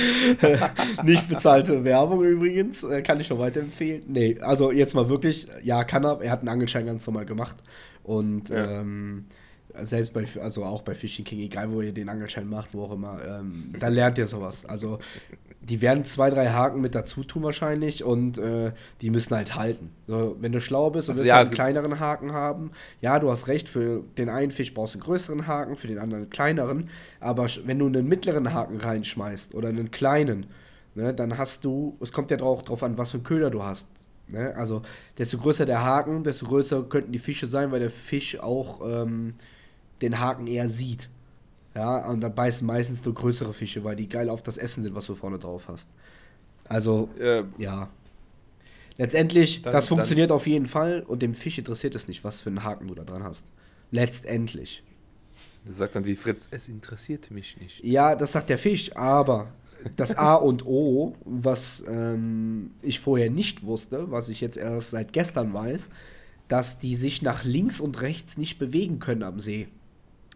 nicht bezahlte Werbung übrigens, äh, kann ich nur weiterempfehlen. Nee, also jetzt mal wirklich, ja, kann er. Er hat einen Angelschein ganz normal gemacht. Und ja. ähm, selbst bei, also auch bei Fishing King, egal wo ihr den Angelschein macht, wo auch immer, ähm, da lernt ihr sowas. Also die werden zwei, drei Haken mit dazu tun wahrscheinlich und äh, die müssen halt halten. So, wenn du schlau bist und Also willst ja, halt einen also- kleineren Haken haben, ja, du hast recht, für den einen Fisch brauchst du einen größeren Haken, für den anderen einen kleineren, aber wenn du einen mittleren Haken reinschmeißt oder einen kleinen, ne, dann hast du, es kommt ja auch drauf an, was für einen Köder du hast. Ne? Also, desto größer der Haken, desto größer könnten die Fische sein, weil der Fisch auch ähm, den Haken eher sieht. Ja, und da beißen meistens nur größere Fische, weil die geil auf das Essen sind, was du vorne drauf hast. Also, Äh, ja. Letztendlich, Dann- das dann- funktioniert auf jeden Fall und dem Fisch interessiert es nicht, was für einen Haken du da dran hast. Letztendlich. der sagt dann wie Fritz, es interessiert mich nicht. Ja, das sagt der Fisch, aber das A und O, was ähm, ich vorher nicht wusste, was ich jetzt erst seit gestern weiß, dass die sich nach links und rechts nicht bewegen können am See.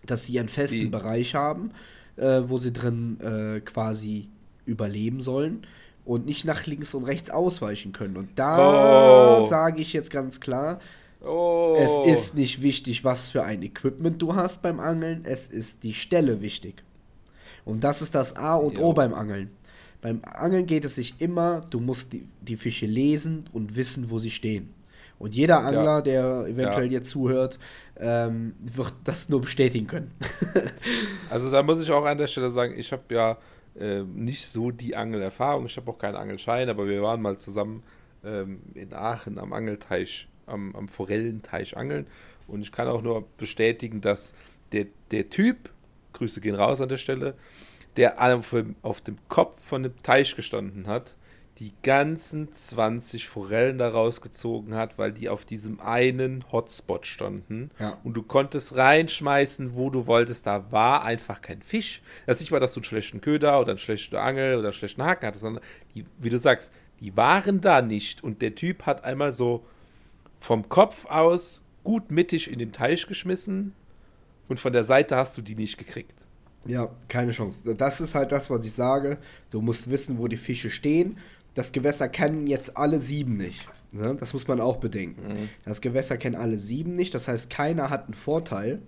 Dass sie einen festen Die- Bereich haben, äh, wo sie drin äh, quasi überleben sollen und nicht nach links und rechts ausweichen können. Und da Oh. sage ich jetzt ganz klar, Oh. es ist nicht wichtig, was für ein Equipment du hast beim Angeln, es ist die Stelle wichtig. Und das ist das A und O Jo. beim Angeln. Beim Angeln geht es sich immer, du musst die, die Fische lesen und wissen, wo sie stehen. Und jeder Angler, der eventuell Ja. jetzt zuhört, ähm, wird das nur bestätigen können. Also da muss ich auch an der Stelle sagen, ich habe ja äh, nicht so die Angelerfahrung, ich habe auch keinen Angelschein, aber wir waren mal zusammen ähm, in Aachen am Angelteich, am, am Forellenteich angeln und ich kann auch nur bestätigen, dass der, der Typ, Grüße gehen raus an der Stelle, der auf dem, auf dem Kopf von dem Teich gestanden hat, die ganzen 20 Forellen da rausgezogen hat, weil die auf diesem einen Hotspot standen. Ja. Und du konntest reinschmeißen, wo du wolltest. Da war einfach kein Fisch. Das ist nicht mal, dass du einen schlechten Köder oder einen schlechten Angel oder einen schlechten Haken hattest, sondern die, wie du sagst, die waren da nicht. Und der Typ hat einmal so vom Kopf aus gut mittig in den Teich geschmissen und von der Seite hast du die nicht gekriegt. Ja, keine Chance. Das ist halt das, was ich sage. Du musst wissen, wo die Fische stehen. Das Gewässer kennen jetzt alle sieben nicht. Ne? Das muss man auch bedenken. Das Gewässer kennen alle sieben nicht. Das heißt, keiner hat einen Vorteil.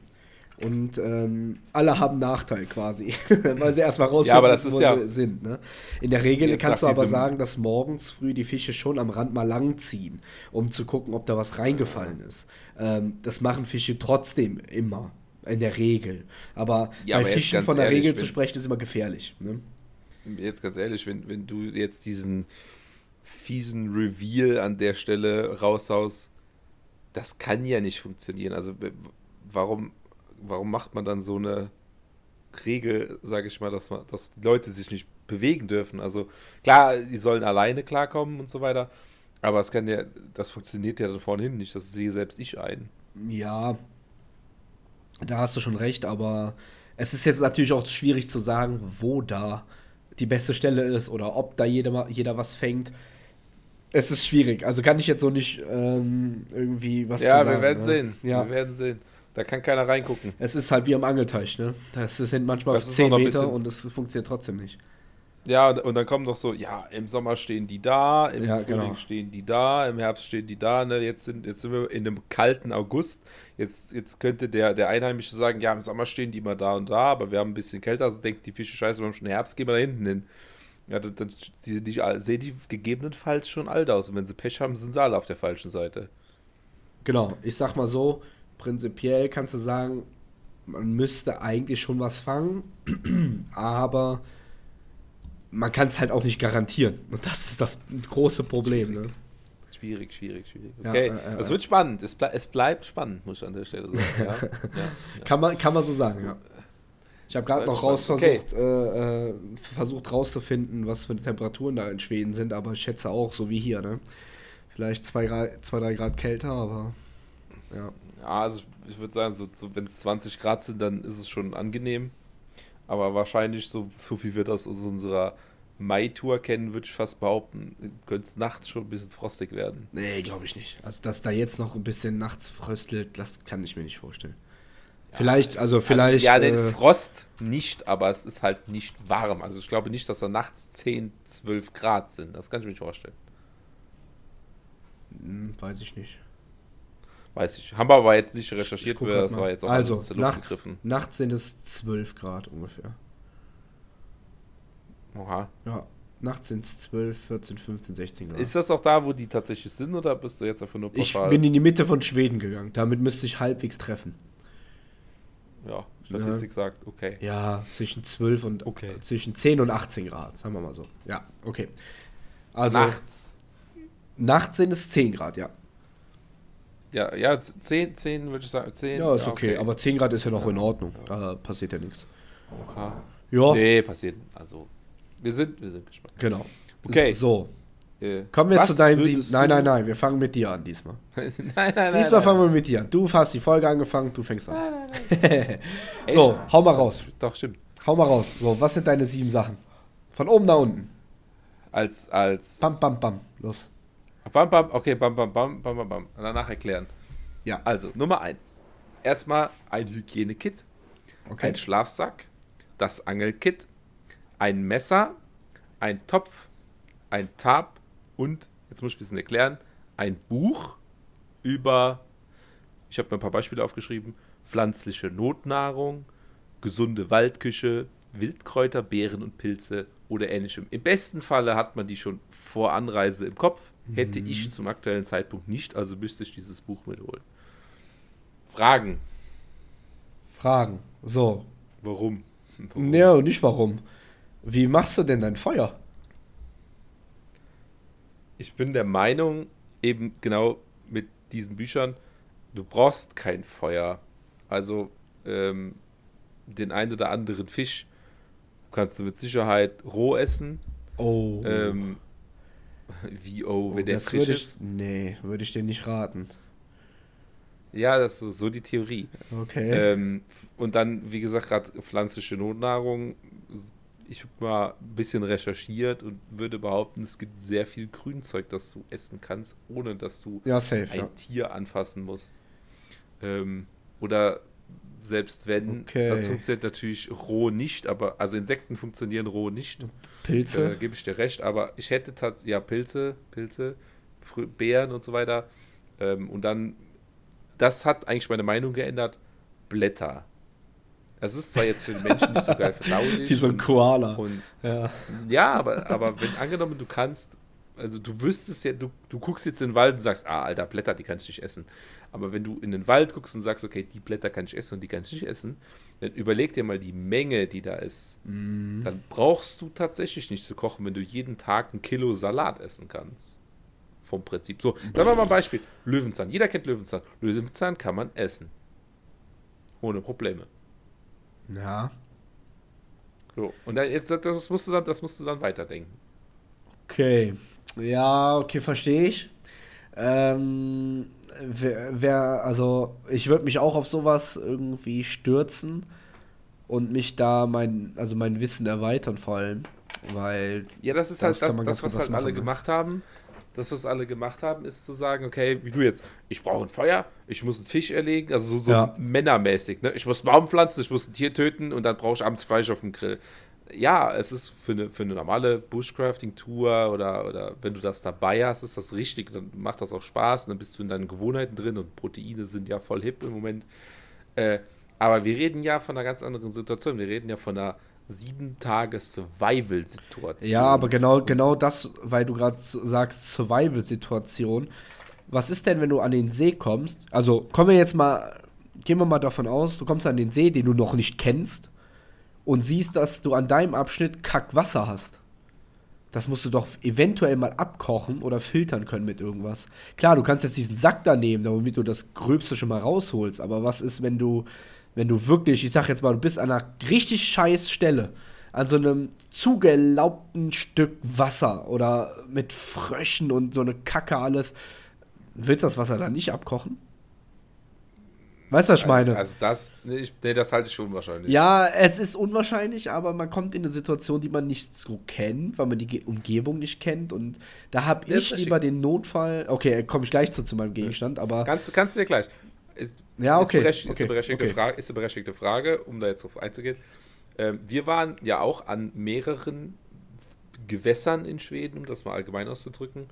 Und ähm, alle haben einen Nachteil quasi, weil sie erstmal rausfinden, Ja, aber das wo ist sie ja- sind. Ne? In der Regel kannst du aber sagen, dass morgens früh die Fische schon am Rand mal langziehen, um zu gucken, ob da was reingefallen ist. Ähm, das machen Fische trotzdem immer, in der Regel. Aber Ja, bei aber Fischen von der ehrlich, Regel zu sprechen ist immer gefährlich. Ne? Jetzt ganz ehrlich, wenn, wenn du jetzt diesen fiesen Reveal an der Stelle raushaust, das kann ja nicht funktionieren. Also warum, warum macht man dann so eine Regel, sage ich mal, dass man, dass die Leute sich nicht bewegen dürfen? Also klar, die sollen alleine klarkommen und so weiter, aber es kann ja, das funktioniert ja da vorne hin nicht. Das sehe selbst ich ein. Ja, da hast du schon recht, aber es ist jetzt natürlich auch schwierig zu sagen, wo da die beste Stelle ist oder ob da jeder, jeder was fängt. Es ist schwierig. Also kann ich jetzt so nicht ähm, irgendwie was ja, zu sagen. wir werden ne? sehen. Ja. Wir werden sehen. Da kann keiner reingucken. Es ist halt wie am Angelteich, ne? Das sind manchmal Das ist 10 auch noch ein Meter bisschen- und es funktioniert trotzdem nicht. Ja, und, dann kommen doch so, ja, im Sommer stehen die da, im Ja, Frühling genau. stehen die da, im Herbst stehen die da, ne? Jetzt sind, jetzt sind wir in einem kalten August. Jetzt, jetzt könnte der, der Einheimische sagen, ja, im Sommer stehen die immer da und da, aber wir haben ein bisschen kälter, also denkt die Fische, scheiße, wir haben schon Herbst, gehen wir da hinten hin. Ja, dann, dann die, die, sehen die gegebenenfalls schon alt aus und wenn sie Pech haben, sind sie alle auf der falschen Seite. Genau, ich sag mal so, prinzipiell kannst du sagen, man müsste eigentlich schon was fangen, aber man kann es halt auch nicht garantieren. Und das ist das große Problem. Ne? Schwierig, schwierig, schwierig. Ja, Okay, äh, äh, es äh. wird spannend. Es, ble es bleibt spannend, muss ich an der Stelle sagen. Ja, ja, ja. Kann, man, kann man so sagen, ja. Ich habe gerade noch raus versucht, äh, äh, versucht rauszufinden, was für Temperaturen da in Schweden sind, aber ich schätze auch so wie hier, ne? Vielleicht zwei, Gra- zwei drei Grad kälter, aber ja. Ja, also ich würde sagen, so, so, wenn es 20 Grad sind, dann ist es schon angenehm. Aber wahrscheinlich, so, so wie wir das aus unserer Mai-Tour kennen, würde ich fast behaupten, könnte es nachts schon ein bisschen frostig werden. Nee, glaube ich nicht. Also, dass da jetzt noch ein bisschen nachts fröstelt, das kann ich mir nicht vorstellen. Vielleicht, also vielleicht. also, ja, den äh, Frost nicht, aber es ist halt nicht warm. Also ich glaube nicht, dass da nachts 10, 12 Grad sind. Das kann ich mir nicht vorstellen. hm, weiß ich nicht. Weiß ich. Haben wir aber jetzt nicht recherchiert, grad das mal. war jetzt auch also, alles aus der Luft nachts, gegriffen. nachts sind es 12 Grad ungefähr. Oha. Ja, nachts sind es 12, 14, 15, 16 Grad. Ist das auch da, wo die tatsächlich sind, oder bist du jetzt einfach nur ich pauschal? bin in die Mitte von Schweden gegangen. Damit müsste ich halbwegs treffen. ja, Statistik sagt, okay. Ja, zwischen 12 und Okay. zwischen 10 und 18 Grad, sagen wir mal so. Ja, okay. Also Nachts. nachts sind es 10 Grad, ja. Ja, ja, 10, 10 würde ich sagen. 10, Ja, ist okay, aber 10 Grad ist ja noch in Ordnung. Da passiert ja nichts. Okay. Ja, Nee, passiert. Also, wir sind, wir sind gespannt. genau. Okay. So, Äh, kommen wir was zu deinen sieben. Nein, nein, nein, wir fangen mit dir an diesmal. nein, nein, nein. Diesmal nein. fangen wir mit dir an. Du hast die Folge angefangen, du fängst an. so, hau mal raus. Doch, stimmt. Hau mal raus. So, was sind deine sieben Sachen? Von oben nach unten. Als, als. Bam, bam, bam. Los. Bam, bam, okay, bam, bam, bam, bam, bam, bam. Danach erklären. Ja, Also, Nummer 1. Erstmal ein Hygienekit, okay. ein Schlafsack, das Angelkit, ein Messer, ein Topf, ein Tab und, jetzt muss ich ein bisschen erklären, ein Buch über, ich habe mir ein paar Beispiele aufgeschrieben, pflanzliche Notnahrung, gesunde Waldküche, Wildkräuter, Beeren und Pilze oder ähnlichem. Im besten Falle hat man die schon vor Anreise im Kopf. Hätte ich zum aktuellen Zeitpunkt nicht, also müsste ich dieses Buch mitholen. Fragen. Fragen. So. Warum? Warum? Ja, und nicht warum. Wie machst du denn dein Feuer? Ich bin der Meinung, eben genau mit diesen Büchern, du brauchst kein Feuer. Also ähm, den einen oder anderen Fisch kannst du mit Sicherheit roh essen. Oh. Ähm, wie, oh, wenn oh, der frisch ich. ist. Nee, würde ich dir nicht raten. Ja, das ist so, so die Theorie. Okay. Ähm, und dann, wie gesagt, gerade pflanzliche Notnahrung. Ich habe mal ein bisschen recherchiert und würde behaupten, es gibt sehr viel Grünzeug, das du essen kannst, ohne dass du ja, safe, ein ja. Tier anfassen musst. Ähm, oder selbst wenn, Okay. das funktioniert natürlich roh nicht, aber also Insekten funktionieren roh nicht. Da Pilze. gebe ich dir recht, aber ich hätte tat, ja Pilze, Pilze, Beeren und so weiter. Ähm, und dann, das hat eigentlich meine Meinung geändert, Blätter. Das ist zwar jetzt für den Menschen nicht so geil verdaulich. Wie so ein und, Koala. und ja. ja, aber, aber wenn angenommen, du kannst, also du wüsstest ja, du, du guckst jetzt in den Wald und sagst, ah, alter, Blätter, die kann ich nicht essen. Aber wenn du in den Wald guckst und sagst, okay, die Blätter kann ich essen und die kann ich nicht essen, dann überleg dir mal die Menge, die da ist. Mhm. Dann brauchst du tatsächlich nicht zu kochen, wenn du jeden Tag ein Kilo Salat essen kannst. Vom Prinzip. So, sagen wir mal ein Beispiel. Löwenzahn. Jeder kennt Löwenzahn. Löwenzahn kann man essen. Ohne Probleme. Ja. So, und dann, jetzt, das musst du dann, das musst du dann weiterdenken. Okay. Ja, okay, verstehe ich. Ähm, wer, wer, also ich würde mich auch auf sowas irgendwie stürzen und mich da mein, also mein Wissen erweitern vor allem, weil Ja, das ist Das halt das, das was halt alle machen, ne? gemacht haben. Das, was alle gemacht haben, ist zu sagen, okay, wie du jetzt, ich brauche ein Feuer, ich muss einen Fisch erlegen, also so, so Ja. männermäßig, ne? Ich muss einen Baum pflanzen, ich muss ein Tier töten und dann brauche ich abends Fleisch auf dem Grill. Ja, es ist für eine, für eine normale Bushcrafting-Tour oder, oder wenn du das dabei hast, ist das richtig, dann macht das auch Spaß, dann bist du in deinen Gewohnheiten drin und Proteine sind ja voll hip im Moment. Äh, aber wir reden ja von einer ganz anderen Situation. Wir reden ja von einer sieben Tage Survival-Situation. Ja, aber genau, genau das, weil du gerade sagst, Survival-Situation. Was ist denn, wenn du an den See kommst? Also kommen wir jetzt mal, gehen wir mal davon aus, du kommst an den See, den du noch nicht kennst und siehst, dass du an deinem Abschnitt Kackwasser hast. Das musst du doch eventuell mal abkochen oder filtern können mit irgendwas. Klar, du kannst jetzt diesen Sack da nehmen, damit du das Gröbste schon mal rausholst. Aber was ist, wenn du, wenn du wirklich, ich sag jetzt mal, du bist an einer richtig scheiß Stelle, an so einem zugelaubten Stück Wasser oder mit Fröschen und so eine Kacke alles. Willst du das Wasser dann nicht abkochen? Weißt du, was ich meine? Also das, nee, nee, das halte ich für unwahrscheinlich. Ja, es ist unwahrscheinlich, aber man kommt in eine Situation, die man nicht so kennt, weil man die Ge Umgebung nicht kennt. Und da habe ich lieber den Notfall. Okay, komme ich gleich zu, zu meinem Gegenstand, aber. Kannst, kannst du dir gleich. Ist, Ja, okay, Ist, berechtigt, ist, okay, eine berechtigte okay. Frage, ist eine berechtigte Frage, um da jetzt drauf einzugehen. Ähm, wir waren ja auch an mehreren Gewässern in Schweden, um das mal allgemein auszudrücken.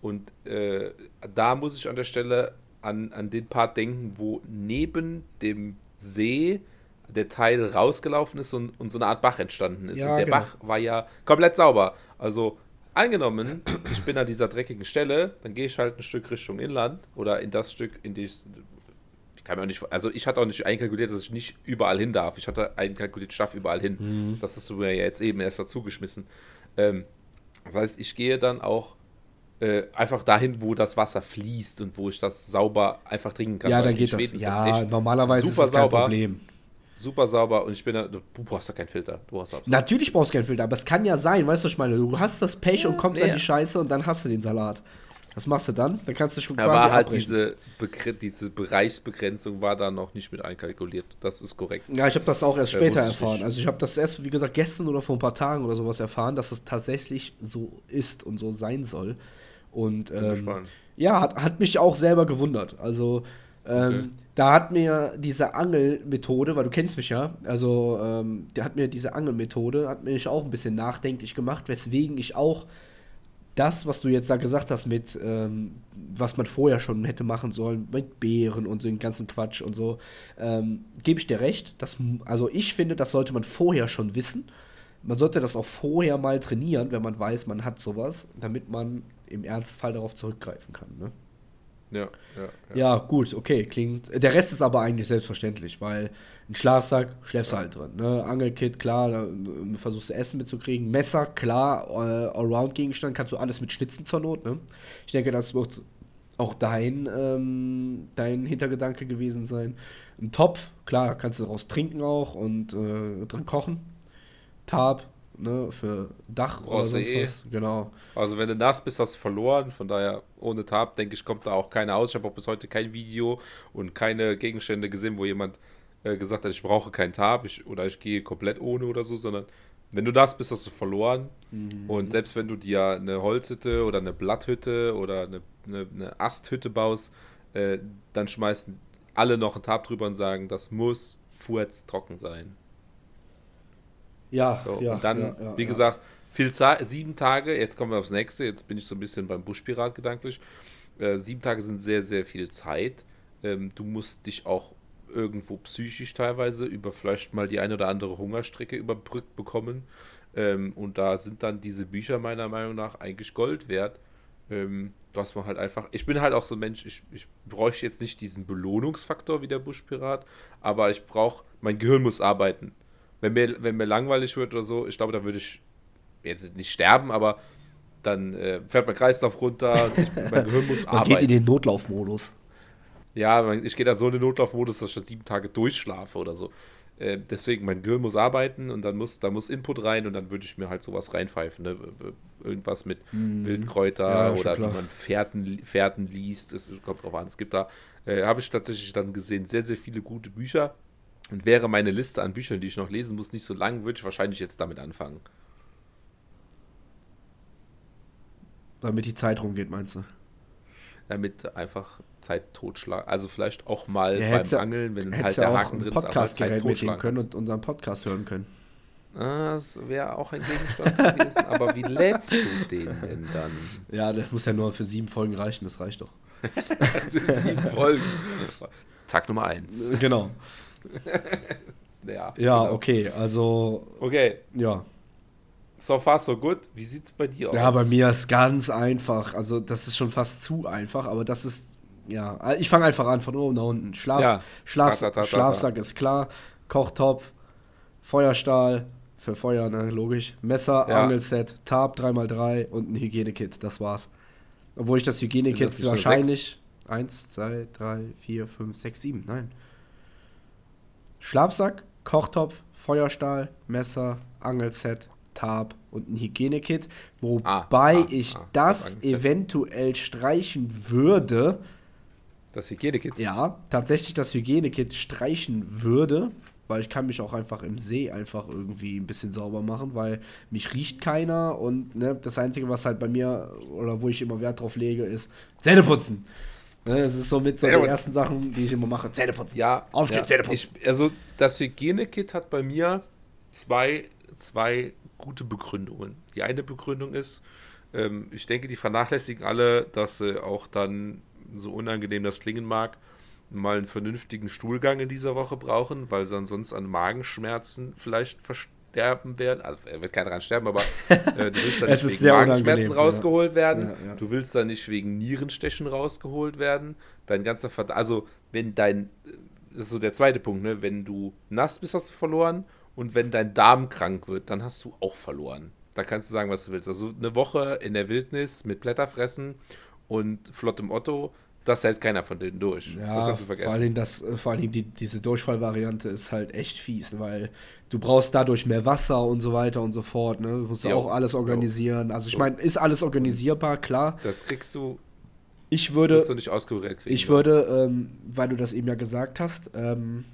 Und äh, da muss ich an der Stelle an, an den Part denken, wo neben dem See der Teil rausgelaufen ist und, und so eine Art Bach entstanden ist. Ja, und der genau. Bach war ja komplett sauber. Also angenommen, ich bin an dieser dreckigen Stelle, dann gehe ich halt ein Stück Richtung Inland oder in das Stück, in die ich. Ich kann mir auch nicht. Also ich hatte auch nicht einkalkuliert, dass ich nicht überall hin darf. Ich hatte einkalkuliert, ich darf überall hin. Mhm. Das hast du mir ja jetzt eben erst dazu geschmissen. Ähm, das heißt, ich gehe dann auch äh, einfach dahin, wo das Wasser fließt und wo ich das sauber einfach trinken kann. Ja, dann geht Schweden das. Ja, echt normalerweise super ist das kein sauber. Problem. super sauber und ich bin da, du brauchst da keinen Filter. Du hast absolut. Natürlich brauchst du keinen Filter, aber es kann ja sein, weißt du, was ich meine? Du hast das Pech und kommst nee. an die Scheiße und dann hast du den Salat. Was machst du dann? Dann kannst du schon Da quasi war halt abbrechen. diese, diese Bereichsbegrenzung war da noch nicht mit einkalkuliert. Das ist korrekt. Ja, ich habe das auch erst später erfahren. nicht. Also ich habe das erst, wie gesagt, gestern oder vor ein paar Tagen oder sowas erfahren, dass es tatsächlich so ist und so sein soll. Und ähm, ja, hat, hat mich auch selber gewundert. Also ähm, Okay. da hat mir diese Angelmethode, weil du kennst mich ja, also ähm, der hat mir diese Angelmethode, hat mich auch ein bisschen nachdenklich gemacht, weswegen ich auch das, was du jetzt da gesagt hast mit, ähm, was man vorher schon hätte machen sollen, mit Beeren und so den ganzen Quatsch und so, ähm, gebe ich dir recht. Das, also ich finde, das sollte man vorher schon wissen. Man sollte das auch vorher mal trainieren, wenn man weiß, man hat sowas, damit man im Ernstfall darauf zurückgreifen kann. Ne? Ja, ja, ja. Ja, gut, okay, klingt. Der Rest ist aber eigentlich selbstverständlich, weil ein Schlafsack schläfst du halt drin. Ne? Angelkit, klar, da versuchst du Essen mitzukriegen. Messer, klar, äh, Allround-Gegenstand, kannst du alles mit schnitzen zur Not. Ne? Ich denke, das wird auch dein, ähm, dein Hintergedanke gewesen sein. Ein Topf, klar, kannst du daraus trinken auch und äh, drin kochen. Tab, ne, für Dach oder Brauchst du sonst eh. was. Genau. Also wenn du nass bist, hast du verloren. Von daher, ohne Tab, denke ich, kommt da auch keiner aus. Ich habe auch bis heute kein Video und keine Gegenstände gesehen, wo jemand äh, gesagt hat, ich brauche kein Tab ich, oder ich gehe komplett ohne oder so, sondern wenn du nass bist, hast du verloren. Und selbst wenn du dir eine Holzhütte oder eine Blatthütte oder eine, eine, eine Asthütte baust, äh, dann schmeißen alle noch ein Tab drüber und sagen, das muss furztrocken sein. Ja, So, ja. und dann, ja, ja, wie gesagt, viel Zeit, sieben Tage, jetzt kommen wir aufs nächste, jetzt bin ich so ein bisschen beim Buschpirat gedanklich. Äh, sieben Tage sind sehr, sehr viel Zeit. Ähm, du musst dich auch irgendwo psychisch teilweise über vielleicht mal die eine oder andere Hungerstrecke überbrückt bekommen. Ähm, und da sind dann diese Bücher meiner Meinung nach eigentlich Gold wert. Ähm, dass man halt einfach. Ich bin halt auch so ein Mensch, ich, ich bräuchte jetzt nicht diesen Belohnungsfaktor wie der Buschpirat, aber ich brauche, mein Gehirn muss arbeiten. Wenn mir, wenn mir langweilig wird oder so, ich glaube, da würde ich jetzt nicht sterben, aber dann äh, fährt mein Kreislauf runter, ich, mein Gehirn muss Man geht in arbeiten. den Notlaufmodus. Ja, ich gehe dann so in den Notlaufmodus, dass ich dann sieben Tage durchschlafe oder so. Äh, deswegen, mein Gehirn muss arbeiten und dann muss, da muss Input rein und dann würde ich mir halt sowas reinpfeifen. Ne? Irgendwas mit Wildkräuter Mhm. Ja, oder klar. wie man Fährten, Fährten liest. Es kommt drauf an. Es gibt da, äh, habe ich tatsächlich dann gesehen, sehr, sehr viele gute Bücher. Und wäre meine Liste an Büchern, die ich noch lesen muss, nicht so lang, würde ich wahrscheinlich jetzt damit anfangen. Damit die Zeit rumgeht, meinst du? Damit einfach Zeit totschlagen. Also vielleicht auch mal Ja, beim Angeln, wenn halt der ja auch Haken drin ist, aber Podcastgerät mitnehmen totschlagen können und unseren Podcast hören können. Das wäre auch ein Gegenstand gewesen. Aber wie lädst du den denn dann? Ja, das muss ja nur für sieben Folgen reichen, das reicht doch. Sieben Folgen. Tag Nummer eins. Genau. Ja, Ja, genau. okay, also, Okay, ja. so far so good. Wie sieht's bei dir aus? Ja, bei mir ist ganz einfach. Also, das ist schon fast zu einfach, aber das ist, ja. Ich fange einfach an von oben nach unten. Schlaf, Ja. Schlaf, ta, ta, ta, Schlafsack ist klar. Kochtopf, Feuerstahl, für Feuer, ne, logisch. Messer, Ja. Angelset, Tab 3x3 und ein Hygienekit. Das war's. Obwohl ich das Hygienekit wahrscheinlich. 1, 2, 3, 4, 5, 6, 7. Nein. Schlafsack, Kochtopf, Feuerstahl, Messer, Angelset, Tab und ein Hygienekit. Wobei ah, ich ah, das eventuell streichen würde. Das Hygienekit. Ja, tatsächlich das Hygienekit streichen würde, weil ich kann mich auch einfach im See einfach irgendwie ein bisschen sauber machen, weil mich riecht keiner und ne, das Einzige, was halt bei mir oder wo ich immer Wert drauf lege, ist Zähneputzen. Ne, es ist so die Zähneputzen. ersten Sachen, die ich immer mache. Zähneputzen. Ja, Aufstehen, ja. Zähneputzen. Ich, also das Hygienekit hat bei mir zwei, zwei gute Begründungen. Die eine Begründung ist, ähm, ich denke, die vernachlässigen alle, dass sie auch dann so unangenehm das klingen mag, mal einen vernünftigen Stuhlgang in dieser Woche brauchen, weil sie ansonsten an Magenschmerzen vielleicht versterben werden. Also er wird keiner dran sterben, aber äh, du willst dann nicht wegen Magenschmerzen rausgeholt ja. werden. Ja, ja. Du willst dann nicht wegen Nierenstechen rausgeholt werden. Dein ganzer Verd also wenn dein, das ist so der zweite Punkt, ne? wenn du nass bist, hast du verloren und wenn dein Darm krank wird, dann hast du auch verloren. Da kannst du sagen, was du willst. Also eine Woche in der Wildnis mit Blätterfressen und flottem Otto, das hält keiner von denen durch. Ja, das kannst du vergessen. Vor allen Dingen, das, äh, vor allen Dingen die, diese Durchfallvariante ist halt echt fies, weil du brauchst dadurch mehr Wasser und so weiter und so fort. Ne? Du musst jo. auch alles organisieren. Also ich meine, ist alles organisierbar, klar. Das kriegst du. Ich würde. kriegen, ich würde, ähm, weil du das eben ja gesagt hast, ähm,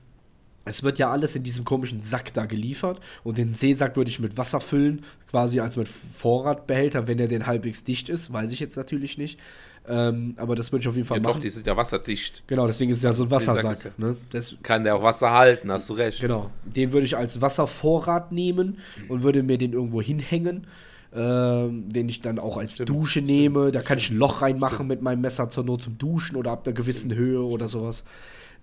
es wird ja alles in diesem komischen Sack da geliefert und den Seesack würde ich mit Wasser füllen, quasi als mit Vorratbehälter, wenn er denn halbwegs dicht ist, weiß ich jetzt natürlich nicht. Ähm, aber das würde ich auf jeden Fall ja, machen. Doch, die sind ja wasserdicht. Genau, deswegen ist es ja so ein Wassersack. Ja, ne? kann der auch Wasser halten, hast du recht. Genau, den würde ich als Wasservorrat nehmen und würde mir den irgendwo hinhängen. Ähm, den ich dann auch als Stimmt. Dusche nehme. Da kann ich ein Loch reinmachen Stimmt. mit meinem Messer zur Not zum Duschen oder ab einer gewissen Stimmt. Höhe oder sowas.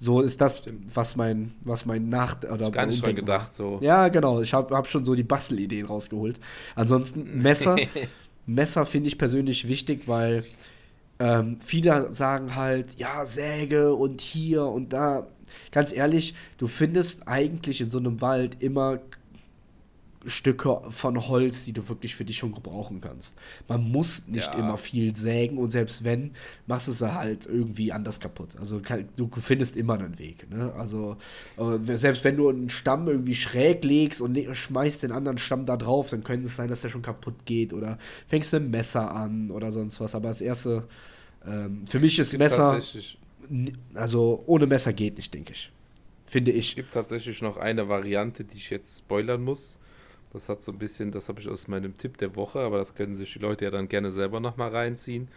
So ist das, was mein, was mein Nach- oder ich gar nicht dran gedacht, so. Ja, genau. Ich habe hab schon so die Bastelideen rausgeholt. Ansonsten Messer. Messer finde ich persönlich wichtig, weil ähm, viele sagen halt, ja, Säge und hier und da. Ganz ehrlich, du findest eigentlich in so einem Wald immer Stücke von Holz, die du wirklich für dich schon gebrauchen kannst. Man muss nicht ja. immer viel sägen und selbst wenn, machst du es halt irgendwie anders kaputt. Also du findest immer einen Weg. Ne? Also äh, selbst wenn du einen Stamm irgendwie schräg legst und schmeißt den anderen Stamm da drauf, dann könnte es sein, dass der schon kaputt geht oder fängst du ein Messer an oder sonst was. Aber das erste, ähm, für mich ist Messer, also ohne Messer geht nicht, denke ich. Finde ich. Es gibt tatsächlich noch eine Variante, die ich jetzt spoilern muss das hat so ein bisschen, das habe ich aus meinem Tipp der Woche, aber das können sich die Leute ja dann gerne selber nochmal reinziehen.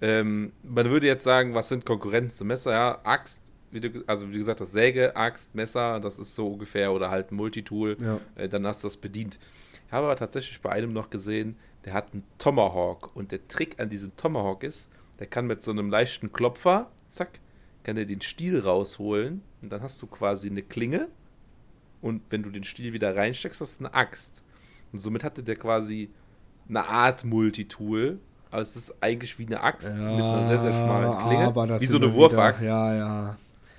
Ähm, man würde jetzt sagen, was sind Konkurrenten zum Messer? Ja, Axt, wie du, also wie gesagt, das Säge, Axt, Messer, das ist so ungefähr, oder halt ein Multitool, ja. äh, dann hast du das bedient. Ich habe aber tatsächlich bei einem noch gesehen, der hat einen Tomahawk und der Trick an diesem Tomahawk ist, der kann mit so einem leichten Klopfer, zack, kann er den Stiel rausholen und dann hast du quasi eine Klinge und wenn du den Stiel wieder reinsteckst, hast du eine Axt. Und somit hatte der quasi eine Art Multitool. Aber es ist eigentlich wie eine Axt ja, mit einer sehr, sehr schmalen Klinge. wie so eine Wurfaxt. Ja, ja.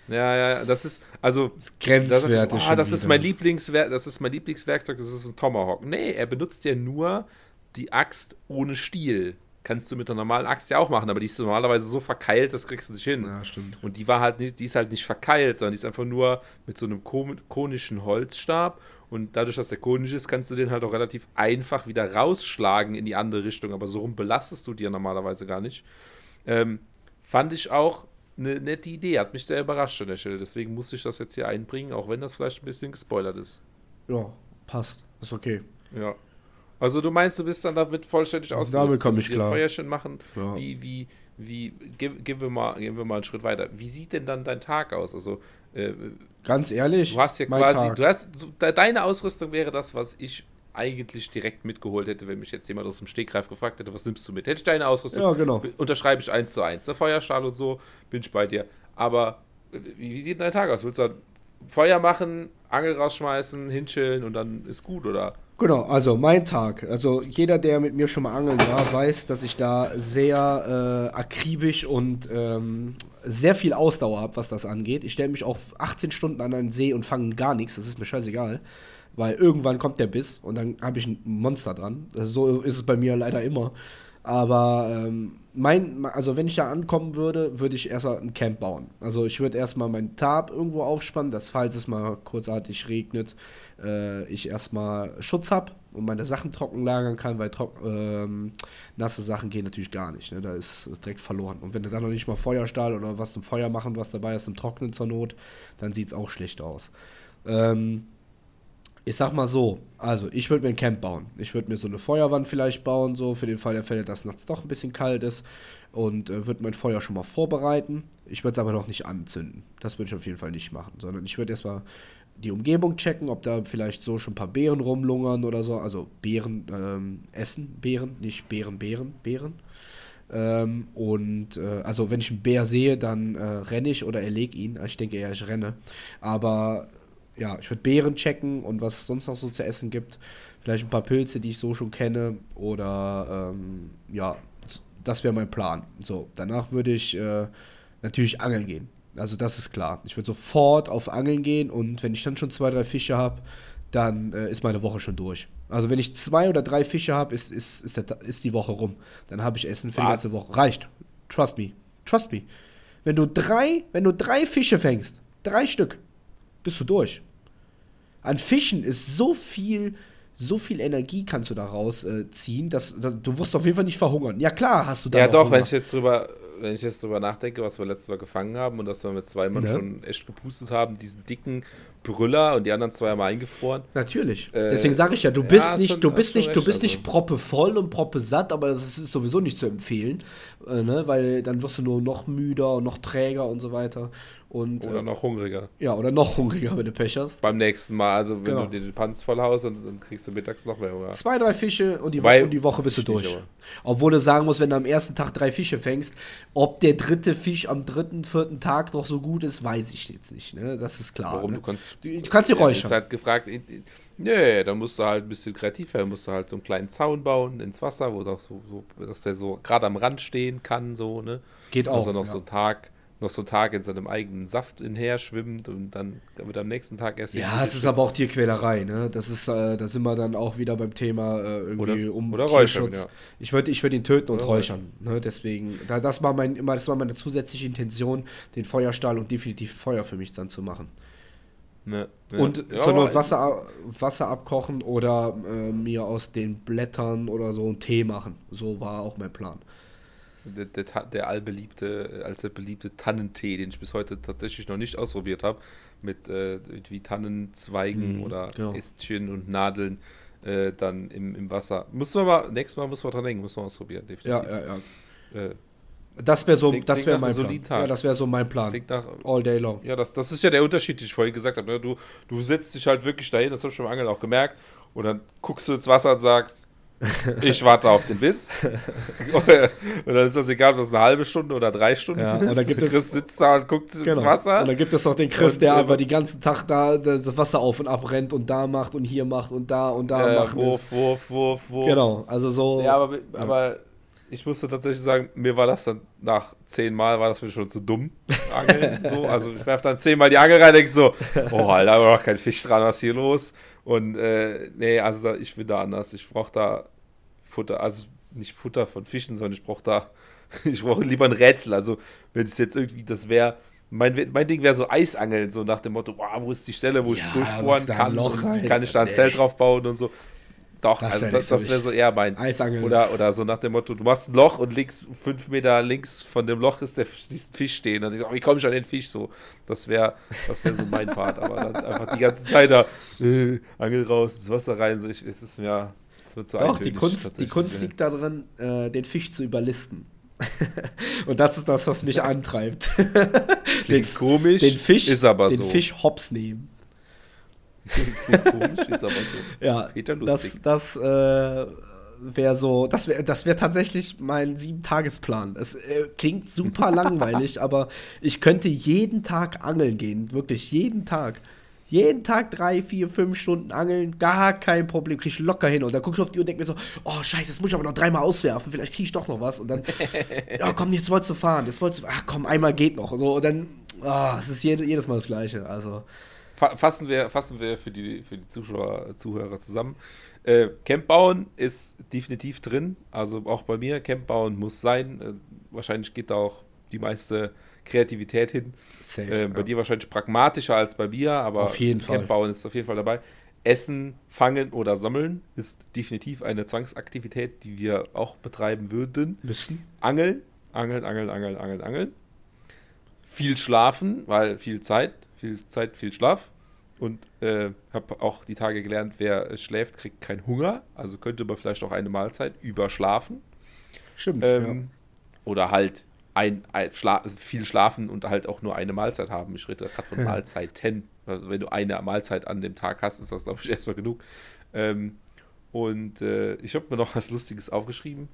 Ja, ja, das ist, also. Das ist grenzwertig. Das, oh, das ist mein Lieblingswerk, das ist mein Lieblingswerkzeug, das ist ein Tomahawk. Nee, er benutzt ja nur die Axt ohne Stiel kannst du mit einer normalen Axt ja auch machen, aber die ist normalerweise so verkeilt, das kriegst du nicht hin. Ja, stimmt. Und die war halt nicht, die ist halt nicht verkeilt, sondern die ist einfach nur mit so einem konischen Holzstab und dadurch, dass der konisch ist, kannst du den halt auch relativ einfach wieder rausschlagen in die andere Richtung, aber so rum belastest du dir normalerweise gar nicht. Ähm, fand ich auch eine nette Idee, hat mich sehr überrascht an der Stelle, deswegen musste ich das jetzt hier einbringen, auch wenn das vielleicht ein bisschen gespoilert ist. Ja, passt, ist okay. Ja. Also du meinst, du bist dann damit vollständig ausgerüstet? Damit komme ich klar. Feuerchen machen. Ja. Wie, wie, wie, gehen, gehen, wir mal, gehen wir mal einen Schritt weiter. Wie sieht denn dann dein Tag aus? Also, äh, ganz ehrlich, du hast ja quasi, du hast, so, deine Ausrüstung wäre das, was ich eigentlich direkt mitgeholt hätte, wenn mich jetzt jemand aus dem Stegreif gefragt hätte, was nimmst du mit? Hätte ich deine Ausrüstung, ja, genau. unterschreibe ich eins zu eins. Der Feuerstahl und so, bin ich bei dir. Aber wie, wie sieht dein Tag aus? Willst du Feuer machen, Angel rausschmeißen, hinchillen und dann ist gut, oder? Genau, also mein Tag. Also jeder, der mit mir schon mal angeln war, weiß, dass ich da sehr äh, akribisch und ähm, sehr viel Ausdauer habe, was das angeht. Ich stelle mich auch 18 Stunden an einen See und fange gar nichts. Das ist mir scheißegal. Weil irgendwann kommt der Biss und dann habe ich ein Monster dran. So ist es bei mir leider immer. Aber ähm, mein, also wenn ich da ankommen würde, würde ich erstmal ein Camp bauen. Also ich würde erstmal meinen Tarp irgendwo aufspannen, dass falls es mal kurzartig regnet, äh, ich erstmal Schutz habe und meine Sachen trocken lagern kann, weil trock, ähm, nasse Sachen gehen natürlich gar nicht. Ne? Da ist es direkt verloren. Und wenn du dann noch nicht mal Feuerstahl oder was zum Feuer machen, was dabei ist, im Trocknen zur Not, dann sieht es auch schlecht aus. Ähm, ich sag mal so, also ich würde mir ein Camp bauen. Ich würde mir so eine Feuerwand vielleicht bauen, so für den Fall der Fälle, dass nachts doch ein bisschen kalt ist und äh, würde mein Feuer schon mal vorbereiten. Ich würde es aber noch nicht anzünden. Das würde ich auf jeden Fall nicht machen, sondern ich würde erstmal die Umgebung checken, ob da vielleicht so schon ein paar Beeren rumlungern oder so. Also Beeren ähm, essen, Beeren, nicht Beeren, Beeren, Beeren. Ähm, und äh, also wenn ich einen Bär sehe, dann äh, renne ich oder erlege ihn. Ich denke eher, ich renne. Aber ja, ich würde Beeren checken und was es sonst noch so zu essen gibt. Vielleicht ein paar Pilze, die ich so schon kenne. Oder ähm, ja, das wäre mein Plan. So, danach würde ich äh, natürlich angeln gehen. Also das ist klar. Ich würde sofort auf Angeln gehen und wenn ich dann schon zwei, drei Fische habe, dann äh, ist meine Woche schon durch. Also wenn ich zwei oder drei Fische habe, ist, ist, ist, der, ist die Woche rum. Dann habe ich Essen für Was? die ganze Woche. Reicht. Trust me. Trust me. Wenn du drei, wenn du drei Fische fängst, drei Stück, bist du durch. An Fischen ist so viel, so viel Energie kannst du daraus äh, ziehen, dass, dass, du wirst auf jeden Fall nicht verhungern. Ja klar, hast du da. Ja doch, Hunger. wenn ich jetzt drüber wenn ich jetzt drüber nachdenke, was wir letztes Mal gefangen haben und dass wir mit zwei Mann ja. schon echt gepustet haben, diesen dicken Brüller und die anderen zwei haben eingefroren. Natürlich. Äh, Deswegen sage ich ja, du bist ja, nicht, schon, du bist nicht, du bist also. nicht proppe voll und proppe satt, aber das ist sowieso nicht zu empfehlen, äh, ne? weil dann wirst du nur noch müder und noch träger und so weiter. Und, oder äh, noch hungriger. Ja, oder noch hungriger, wenn du Pech hast. Beim nächsten Mal, also wenn genau. du dir den Panz voll haust, und dann kriegst du mittags noch mehr Hunger. Zwei, drei Fische und die, Woche, und die Woche bist du durch. Aber. Obwohl du sagen musst, wenn du am ersten Tag drei Fische fängst, ob der dritte Fisch am dritten, vierten Tag noch so gut ist, weiß ich jetzt nicht. Ne? Das ist klar. Warum? Ne? Du kannst, du, kannst die räuchern. Ich halt gefragt, Nee, dann musst du halt ein bisschen kreativ werden, musst du halt so einen kleinen Zaun bauen ins Wasser, wo doch so, so dass der so gerade am Rand stehen kann, so, ne? Geht auch. Also noch ja. so einen Tag noch so einen Tag in seinem eigenen Saft hinher schwimmt und dann wird am nächsten Tag erst. Ja, es ist aber auch Tierquälerei, ne? Das ist, äh, da sind wir dann auch wieder beim Thema äh, irgendwie oder, um oder Tierschutz. Ja. Ich würde ich würd ihn töten und räuchern. Ne? Deswegen, da, das war mein, immer, das war meine zusätzliche Intention, den Feuerstahl und definitiv Feuer für mich dann zu machen. Ne, ne. Und ja, zur Not Wasser, Wasser abkochen oder äh, mir aus den Blättern oder so einen Tee machen. So war auch mein Plan der, der, der allbeliebte, als der beliebte Tannentee, den ich bis heute tatsächlich noch nicht ausprobiert habe, mit äh, wie Tannenzweigen mhm, oder genau. Ästchen und Nadeln äh, dann im, im Wasser. Muss man mal, nächstes Mal muss man dran denken, muss man ausprobieren, definitiv. Ja, ja, ja. Äh, das wäre so, klingt, das wäre mein Plan. Ja, das wäre so mein Plan. Nach, All day long. Ja, das, das ist ja der Unterschied, den ich vorhin gesagt habe. Ne? Du, du setzt dich halt wirklich dahin, das habe ich schon beim Angeln auch gemerkt, und dann guckst du ins Wasser und sagst, ich warte auf den Biss. und dann ist das egal, ob das eine halbe Stunde oder drei Stunden ja, ist. Und dann gibt Chris es, sitzt da und guckt genau. ins Wasser. Und dann gibt es auch den Chris, und, der aber den ganzen Tag da das Wasser auf und ab rennt und da macht und hier macht und da und da äh, macht. Wurf, Wurf, Wurf, Wurf. Genau, also so. Ja, aber, ja. Ich musste tatsächlich sagen, mir war das dann nach zehn Mal war das mir schon zu dumm. Angeln, so. Also ich werfe dann zehnmal die Angel rein, denke so, oh, Alter, da war noch kein Fisch dran, was ist hier los? Und äh, nee, also ich bin da anders. Ich brauche da Futter, also nicht Futter von Fischen, sondern ich brauche da, ich brauche lieber ein Rätsel. Also wenn es jetzt irgendwie, das wäre, mein, mein Ding wäre so Eisangeln, so nach dem Motto, wow, wo ist die Stelle, wo ja, ich durchbohren kann, kann ich da ein Zelt drauf bauen und so. Doch, das also das, das wäre so eher meins. Eisangeln. Oder, oder so nach dem Motto, du machst ein Loch und links, fünf Meter links von dem Loch ist der Fisch stehen. Und ich sage, wie komme ich an den Fisch so? Das wäre das wär so mein Part. Aber dann einfach die ganze Zeit da, äh, Angel raus, ins Wasser rein. So, ich, es ist mir, es wird so Doch, die Kunst, die Kunst liegt darin, äh, den Fisch zu überlisten. und das ist das, was mich antreibt. den, komisch, den Fisch, ist aber den so. Fisch hops nehmen. komisch, ist aber so. Ja, das, das äh, wäre so, das wäre das wär tatsächlich mein Sieben-Tagesplan. Es äh, klingt super langweilig, aber ich könnte jeden Tag angeln gehen, wirklich jeden Tag. Jeden Tag drei, vier, fünf Stunden angeln, gar kein Problem, krieg ich locker hin. Und dann guck ich auf die Uhr und denke mir so, oh scheiße, jetzt muss ich aber noch dreimal auswerfen, vielleicht krieg ich doch noch was. Und dann, ja komm, jetzt wolltest du fahren, jetzt wolltest du, ach komm, einmal geht noch. So, und dann, oh, es ist jedes Mal das Gleiche. Also fassen wir, fassen wir für die, für die Zuschauer, Zuhörer zusammen. Äh, Camp bauen ist definitiv drin. Also auch bei mir, Camp bauen muss sein. Äh, wahrscheinlich geht da auch die meiste Kreativität hin. Safe, äh, bei ja. dir wahrscheinlich pragmatischer als bei mir, aber auf jeden Camp Fall. bauen ist auf jeden Fall dabei. Essen, fangen oder sammeln ist definitiv eine Zwangsaktivität, die wir auch betreiben würden. Müssen. Angeln, angeln, angeln, angeln, angeln, angeln. Viel schlafen, weil viel Zeit viel Zeit, viel Schlaf. Und äh, habe auch die Tage gelernt, wer schläft, kriegt keinen Hunger. Also könnte man vielleicht auch eine Mahlzeit überschlafen. Stimmt. Ähm, ja. Oder halt ein, ein Schla also viel schlafen und halt auch nur eine Mahlzeit haben. Ich rede gerade von Mahlzeiten. Also wenn du eine Mahlzeit an dem Tag hast, ist das, glaube ich, erstmal genug. Ähm, und äh, ich habe mir noch was Lustiges aufgeschrieben.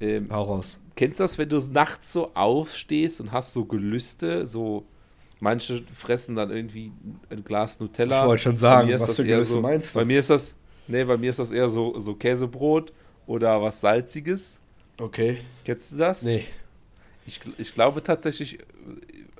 Ähm, Hau raus. Kennst du das, wenn du nachts so aufstehst und hast so Gelüste, so manche fressen dann irgendwie ein Glas Nutella. Ich wollte schon sagen, was für eher Gelüste so, meinst du? Bei mir ist das, nee, bei mir ist das eher so, so Käsebrot oder was Salziges. Okay. Kennst du das? Nee. Ich, ich glaube tatsächlich, äh,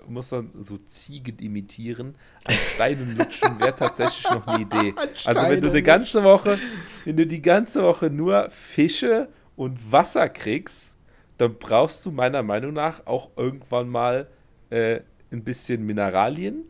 muss dann so Ziegen imitieren. Ein Steinen lutschen wäre tatsächlich noch eine Idee. Also wenn du eine ganze Woche, wenn du die ganze Woche nur Fische und Wasser kriegst, dann brauchst du meiner Meinung nach auch irgendwann mal äh, ein bisschen Mineralien.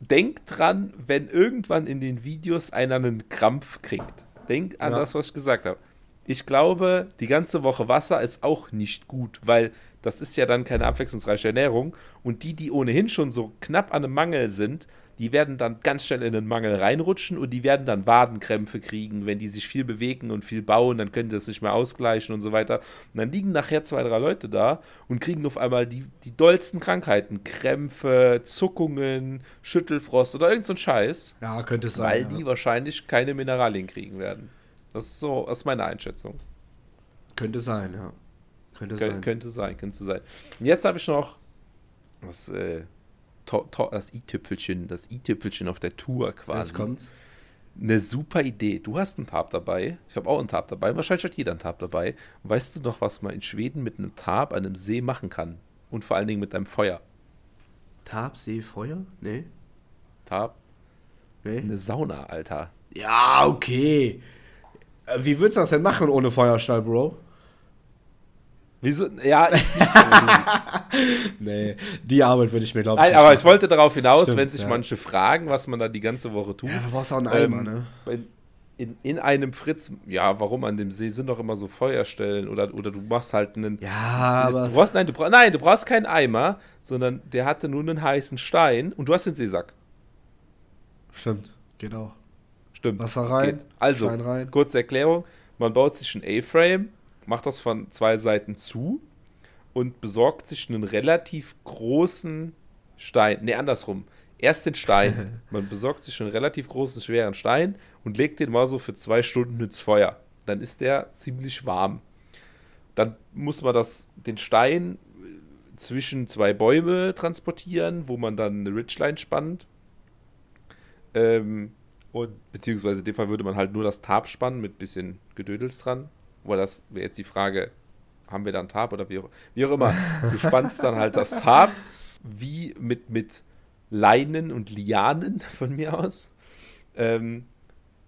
Denk dran, wenn irgendwann in den Videos einer einen Krampf kriegt. Denk an Ja. das, was ich gesagt habe. Ich glaube, die ganze Woche Wasser ist auch nicht gut, weil das ist ja dann keine abwechslungsreiche Ernährung. Und die, die ohnehin schon so knapp an einem Mangel sind, die werden dann ganz schnell in den Mangel reinrutschen und die werden dann Wadenkrämpfe kriegen, wenn die sich viel bewegen und viel bauen, dann können die das nicht mehr ausgleichen und so weiter. Und dann liegen nachher zwei, drei Leute da und kriegen auf einmal die, die dollsten Krankheiten. Krämpfe, Zuckungen, Schüttelfrost oder irgend so ein Scheiß, Ja, könnte sein. weil ja. die wahrscheinlich keine Mineralien kriegen werden. Das ist so, das ist meine Einschätzung. Könnte sein, ja. Könnte Kön sein. könnte sein, könnte sein. Und jetzt habe ich noch das, äh, to to das i-Tüpfelchen, das i-Tüpfelchen auf der Tour quasi. Jetzt kommt's. Eine super Idee. Du hast einen Tarp dabei. Ich habe auch einen Tarp dabei. Wahrscheinlich hat jeder einen Tarp dabei. Weißt du noch, was man in Schweden mit einem Tarp an einem See machen kann? Und vor allen Dingen mit einem Feuer. Tab, See, Feuer? Nee. Tarp, Nee. eine Sauna, Alter. Ja, okay. Äh, Wie würdest du das denn machen ohne Feuerstahl, Bro? Wieso? Ja, ich nicht. Nee, die Arbeit würde ich mir, glaube ich, Nein, aber ich wollte darauf hinaus, Stimmt, wenn sich ja. manche fragen, was man da die ganze Woche tut. Ja, du brauchst auch einen Eimer, Ähm, ne? in, in, in einem Fritz, ja, warum an dem See sind doch immer so Feuerstellen oder, oder du machst halt einen. Ja, aber. du brauchst, nein, du brauchst, nein, du brauchst keinen Eimer, sondern der hatte nur einen heißen Stein und du hast den Seesack. Stimmt, geht auch. Stimmt. Wasser rein, Geht. Also, Stein rein. kurze Erklärung: Man baut sich ein A-Frame, macht das von zwei Seiten zu und besorgt sich einen relativ großen Stein. Ne, andersrum. Erst den Stein. Man besorgt sich einen relativ großen, schweren Stein und legt den mal so für zwei Stunden ins Feuer. Dann ist der ziemlich warm. Dann muss man das, den Stein äh, zwischen zwei Bäume transportieren, wo man dann eine Ridgeline spannt. Ähm, und beziehungsweise in dem Fall würde man halt nur das Tarp spannen mit bisschen Gedödels dran. Weil das wäre jetzt die Frage, haben wir da ein Tarp oder wie auch, wie auch immer. Du spannst dann halt das Tarp wie mit, mit Leinen und Lianen von mir aus ähm,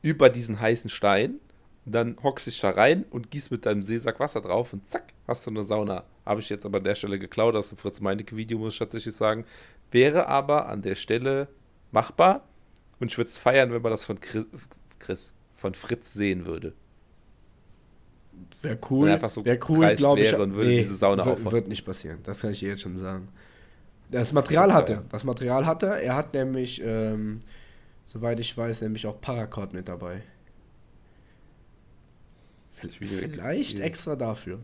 über diesen heißen Stein. Dann hockst dich da rein und gießt mit deinem Seesack Wasser drauf und zack, hast du eine Sauna. Habe ich jetzt aber an der Stelle geklaut aus dem Fritz Meinecke-Video, muss ich tatsächlich sagen. Wäre aber an der Stelle machbar und ich würde es feiern, wenn man das von Chris, Chris, von Fritz sehen würde. Wäre cool. Wenn einfach so Wäre cool, glaube ich. und würde diese Sauna wird, wird nicht passieren. Das kann ich dir jetzt schon sagen. Das Material hat er. Das Material hat er. Er hat nämlich, ähm, soweit ich weiß, nämlich auch Paracord mit dabei. Vielleicht extra dafür.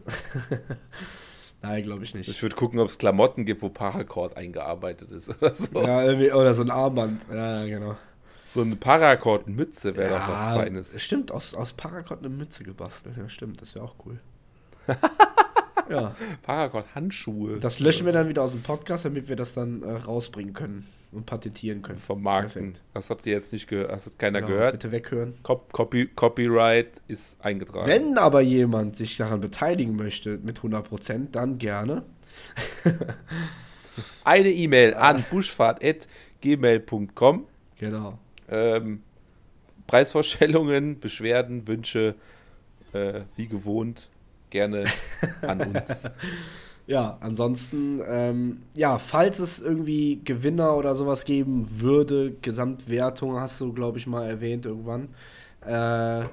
Nein, glaube ich nicht. Ich würde gucken, ob es Klamotten gibt, wo Paracord eingearbeitet ist oder so. Ja, irgendwie, oder so ein Armband. Ja, genau. So eine Paracord-Mütze wäre doch was Ja, Feines. Stimmt, aus, aus Paracord eine Mütze gebastelt. Ja, stimmt, das wäre auch cool. ja, Paracord-Handschuhe. das löschen wir dann wieder aus dem Podcast, damit wir das dann äh, rausbringen können und patentieren können. vermarkten. Perfekt. Das habt ihr jetzt nicht gehört. Das hat keiner Genau, gehört. Bitte weghören. Cop Copy Copyright ist eingetragen. Wenn aber jemand sich daran beteiligen möchte mit 100%, dann gerne. Eine E-Mail an buschfahrt.gmail.com. Genau. Ähm, Preisvorstellungen, Beschwerden, Wünsche, äh, wie gewohnt, gerne an uns. Ja, ansonsten, ähm, ja, falls es irgendwie Gewinner oder sowas geben würde, Gesamtwertung hast du, glaube ich, mal erwähnt irgendwann. Äh,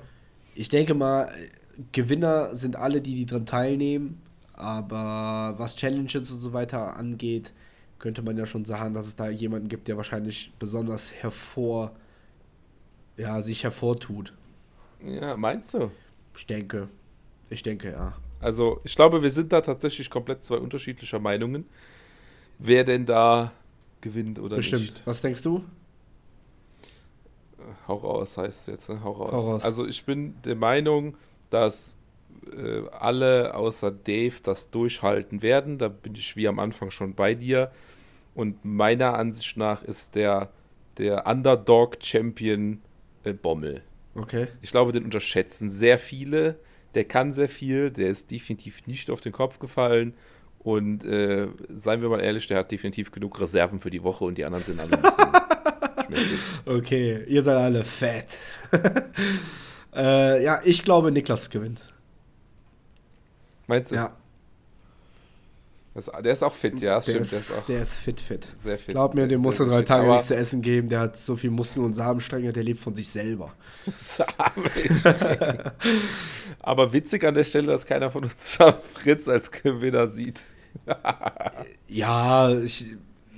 ich denke mal, Gewinner sind alle, die, die dran teilnehmen, aber was Challenges und so weiter angeht, könnte man ja schon sagen, dass es da jemanden gibt, der wahrscheinlich besonders hervor, ja, sich hervortut. Ja, meinst du? Ich denke, ich denke, ja. Also, ich glaube, wir sind da tatsächlich komplett zwei unterschiedlicher Meinungen, wer denn da gewinnt oder Bestimmt. nicht. Was denkst du? Hau raus heißt es jetzt, ne? Hau raus. Hau raus. Also, ich bin der Meinung, dass äh, alle außer Dave das durchhalten werden. Da bin ich wie am Anfang schon bei dir. Und meiner Ansicht nach ist der, der Underdog-Champion äh, Bommel. Okay. Ich glaube, den unterschätzen sehr viele. Der kann sehr viel, der ist definitiv nicht auf den Kopf gefallen. Und äh, seien wir mal ehrlich, der hat definitiv genug Reserven für die Woche und die anderen sind alle ein bisschen. Okay, ihr seid alle fett. äh, ja, ich glaube, Niklas gewinnt. Meinst du? Ja, Das, der ist auch fit, ja, das der, stimmt. ist, der ist auch der ist fit, fit. sehr fit. Glaub mir, sehr, dem musst du drei fit. Tage Aber- nichts zu essen geben. Der hat so viel Muskeln und Samenstränge, der lebt von sich selber. Samenstränge. Aber witzig an der Stelle, dass keiner von uns Fritz als Gewinner sieht. Ja, ich.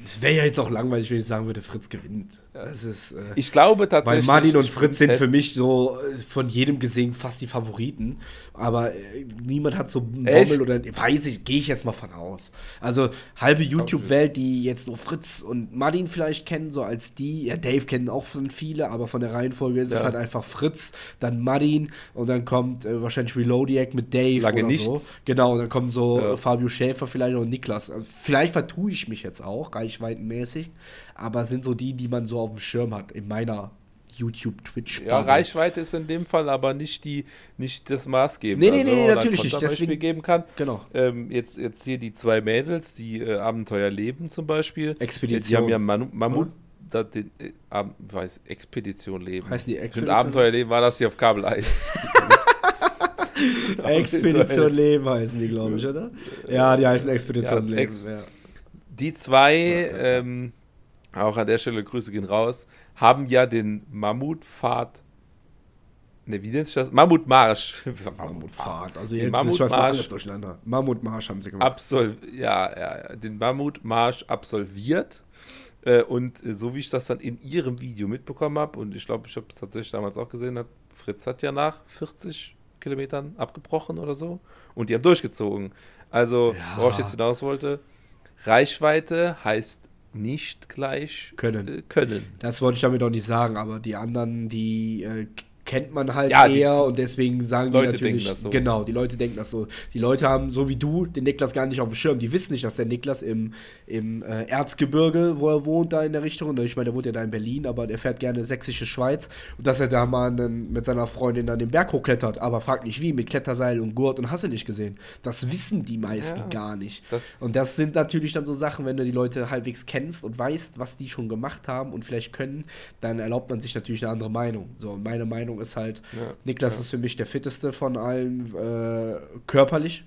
Es wäre ja jetzt auch langweilig, wenn ich sagen würde, Fritz gewinnt. Das ist. Äh, Ich glaube Weil tatsächlich. Martin und Fritz sind für mich so äh, von jedem gesehen fast die Favoriten. Aber äh, niemand hat so einen? Bommel oder weiß ich, gehe ich jetzt mal von aus. Also halbe YouTube-Welt, die jetzt nur Fritz und Martin vielleicht kennen, so als die. Ja, Dave kennen auch von viele, aber von der Reihenfolge ist es Ja. halt einfach Fritz, dann Martin und dann kommt äh, wahrscheinlich Reloadiac mit Dave Lange oder so. nichts. Genau, und dann kommen so Ja. Fabio Schäfer vielleicht und Niklas. Also vielleicht vertue ich mich jetzt auch, reichweitenmäßig, aber sind so die, die man so auf dem Schirm hat in meiner YouTube, Twitch. Ja, Reichweite ist in dem Fall aber nicht, die, nicht das Maßgebende. Nee, nee, nee, wenn man natürlich nicht, deswegen- geben kann. Genau. Ähm, jetzt, jetzt hier die zwei Mädels, die äh, Abenteuer leben zum Beispiel. Expedition. Die haben ja Manu Mammut. Oder? Da, den, äh, weiß, Expedition leben. Heißt die Stimmt, Expedition? Abenteuer leben war das hier auf Kabel 1. Expedition Leben heißen die, glaube ich, oder? Ja, die heißen Expedition Ja, Leben. Ex- ja. Die zwei, ähm, auch an der Stelle Grüße gehen raus, haben ja den Mammutpfad. Ne, wie nennt sich das? Mammutmarsch. Mammutfahrt. Also jetzt ist schon Mammutmarsch. alles durcheinander. Mammutmarsch haben sie gemacht. Absolv ja, ja, ja, den Mammutmarsch absolviert. Äh, und äh, so wie ich das dann in ihrem Video mitbekommen habe, und ich glaube, ich habe es tatsächlich damals auch gesehen, hat Fritz hat ja nach 40 Kilometern abgebrochen oder so. Und die haben durchgezogen. Also, Ja. worauf ich jetzt hinaus wollte, Reichweite heißt nicht gleich Können. Äh, können. Das wollte ich damit auch nicht sagen, aber die anderen, die äh, kennt man halt Ja, eher und deswegen sagen Leute die natürlich. denken das so. Genau, die Leute denken das so. Die Leute haben, so wie du, den Niklas gar nicht auf dem Schirm. Die wissen nicht, dass der Niklas im, im äh, Erzgebirge, wo er wohnt, da in der Richtung, ich meine, der wohnt ja da in Berlin, aber der fährt gerne sächsische Schweiz und dass er da mal einen, mit seiner Freundin dann den Berg hochklettert. Aber frag nicht wie, mit Kletterseil und Gurt und hast du nicht gesehen. Das wissen die meisten Ja. gar nicht. Das, Und das sind natürlich dann so Sachen, wenn du die Leute halbwegs kennst und weißt, was die schon gemacht haben und vielleicht können, dann erlaubt man sich natürlich eine andere Meinung. So, meine Meinung ist halt, Ja, Niklas ja. ist für mich der fitteste von allen äh, körperlich.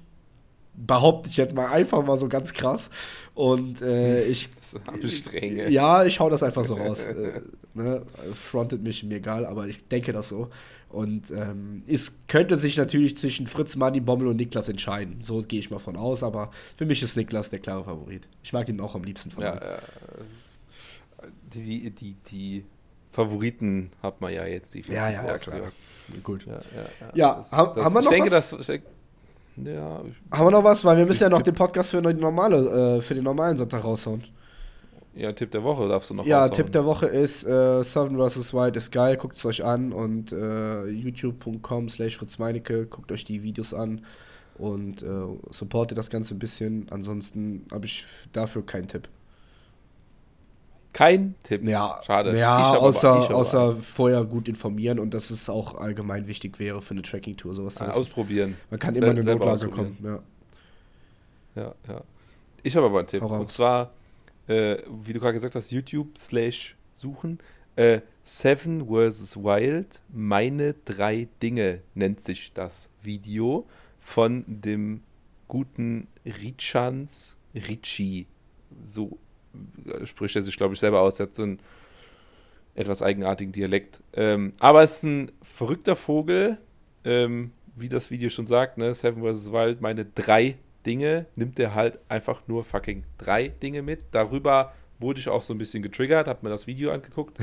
Behaupte ich jetzt mal einfach mal so ganz krass. Und äh, ich. anstrengend. Ja, ich hau das einfach so raus. äh, ne? Frontet mich, mir egal, aber ich denke das so. Und ähm, es könnte sich natürlich zwischen Fritz, Manni, Bommel und Niklas entscheiden. So gehe ich mal von aus, aber für mich ist Niklas der klare Favorit. Ich mag ihn auch am liebsten von Ja, allen. ja. Die, die, die Favoriten hat man ja jetzt. Die Ja, ja, ja, klar. Gut. Ja, ja, Ja, haben- haben wir noch denke, was? Das, ich denke, ja, ich, Haben wir noch was? Weil wir müssen ja noch den Podcast für, normale, äh, für den normalen Sonntag raushauen. ja, Tipp der Woche darfst du noch Ja, raushauen. Tipp der Woche ist äh, Seven vs. White ist geil, guckt es euch an und äh, youtube.com slash Fritz Meinecke, guckt euch die Videos an und äh, supportet das Ganze ein bisschen. Ansonsten habe ich dafür keinen Tipp. Kein Tipp. Ja, Schade. Ja, hab aber- außer, außer vorher gut informieren und dass es auch allgemein wichtig wäre für eine Tracking-Tour. Sowas zu wissen. ausprobieren. Man kann Sel- immer in eine Notlage kommen. Ja. Ja, ja. Ich habe aber einen Tipp. Und zwar, äh, wie du gerade gesagt hast, YouTube slash suchen. Äh, Seven vs. Wild, meine drei Dinge nennt sich das Video von dem guten Richans Ricci. So spricht er sich, glaube ich, selber aus. Er hat so einen etwas eigenartigen Dialekt. Ähm, aber es ist ein verrückter Vogel, ähm, wie das Video schon sagt, ne? Seven vs. Wild, meine drei Dinge, nimmt er halt einfach nur fucking drei Dinge mit. Darüber wurde ich auch so ein bisschen getriggert, hab mir das Video angeguckt.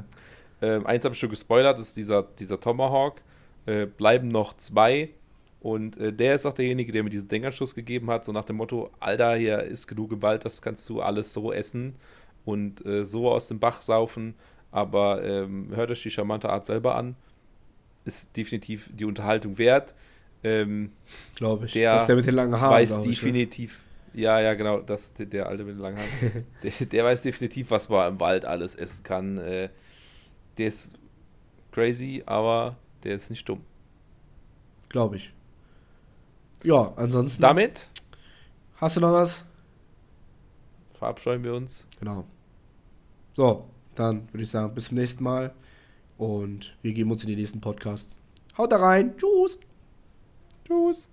ähm, eins habe ich schon gespoilert, das ist dieser, dieser Tomahawk. Äh, bleiben noch zwei. Und äh, der ist auch derjenige, der mir diesen Denkanstoß gegeben hat, so nach dem Motto, Alter, hier ist genug Gewalt, das kannst du alles so essen und äh, so aus dem Bach saufen. Aber ähm, hört euch die charmante Art selber an. Ist definitiv die Unterhaltung wert. Ähm, Glaube ich. Der Was der mit den langen Haaren, weiß ich, ne? definitiv. Ja, ja, genau, das, der, der alte mit den langen Haaren. der, der weiß definitiv, was man im Wald alles essen kann. Äh, der ist crazy, aber der ist nicht dumm. Glaube ich. Ja, ansonsten. Damit Hast du noch was? verabscheuen wir uns. Genau. So, dann würde ich sagen, bis zum nächsten Mal. Und wir geben uns in den nächsten Podcast. Haut da rein. Tschüss. Tschüss.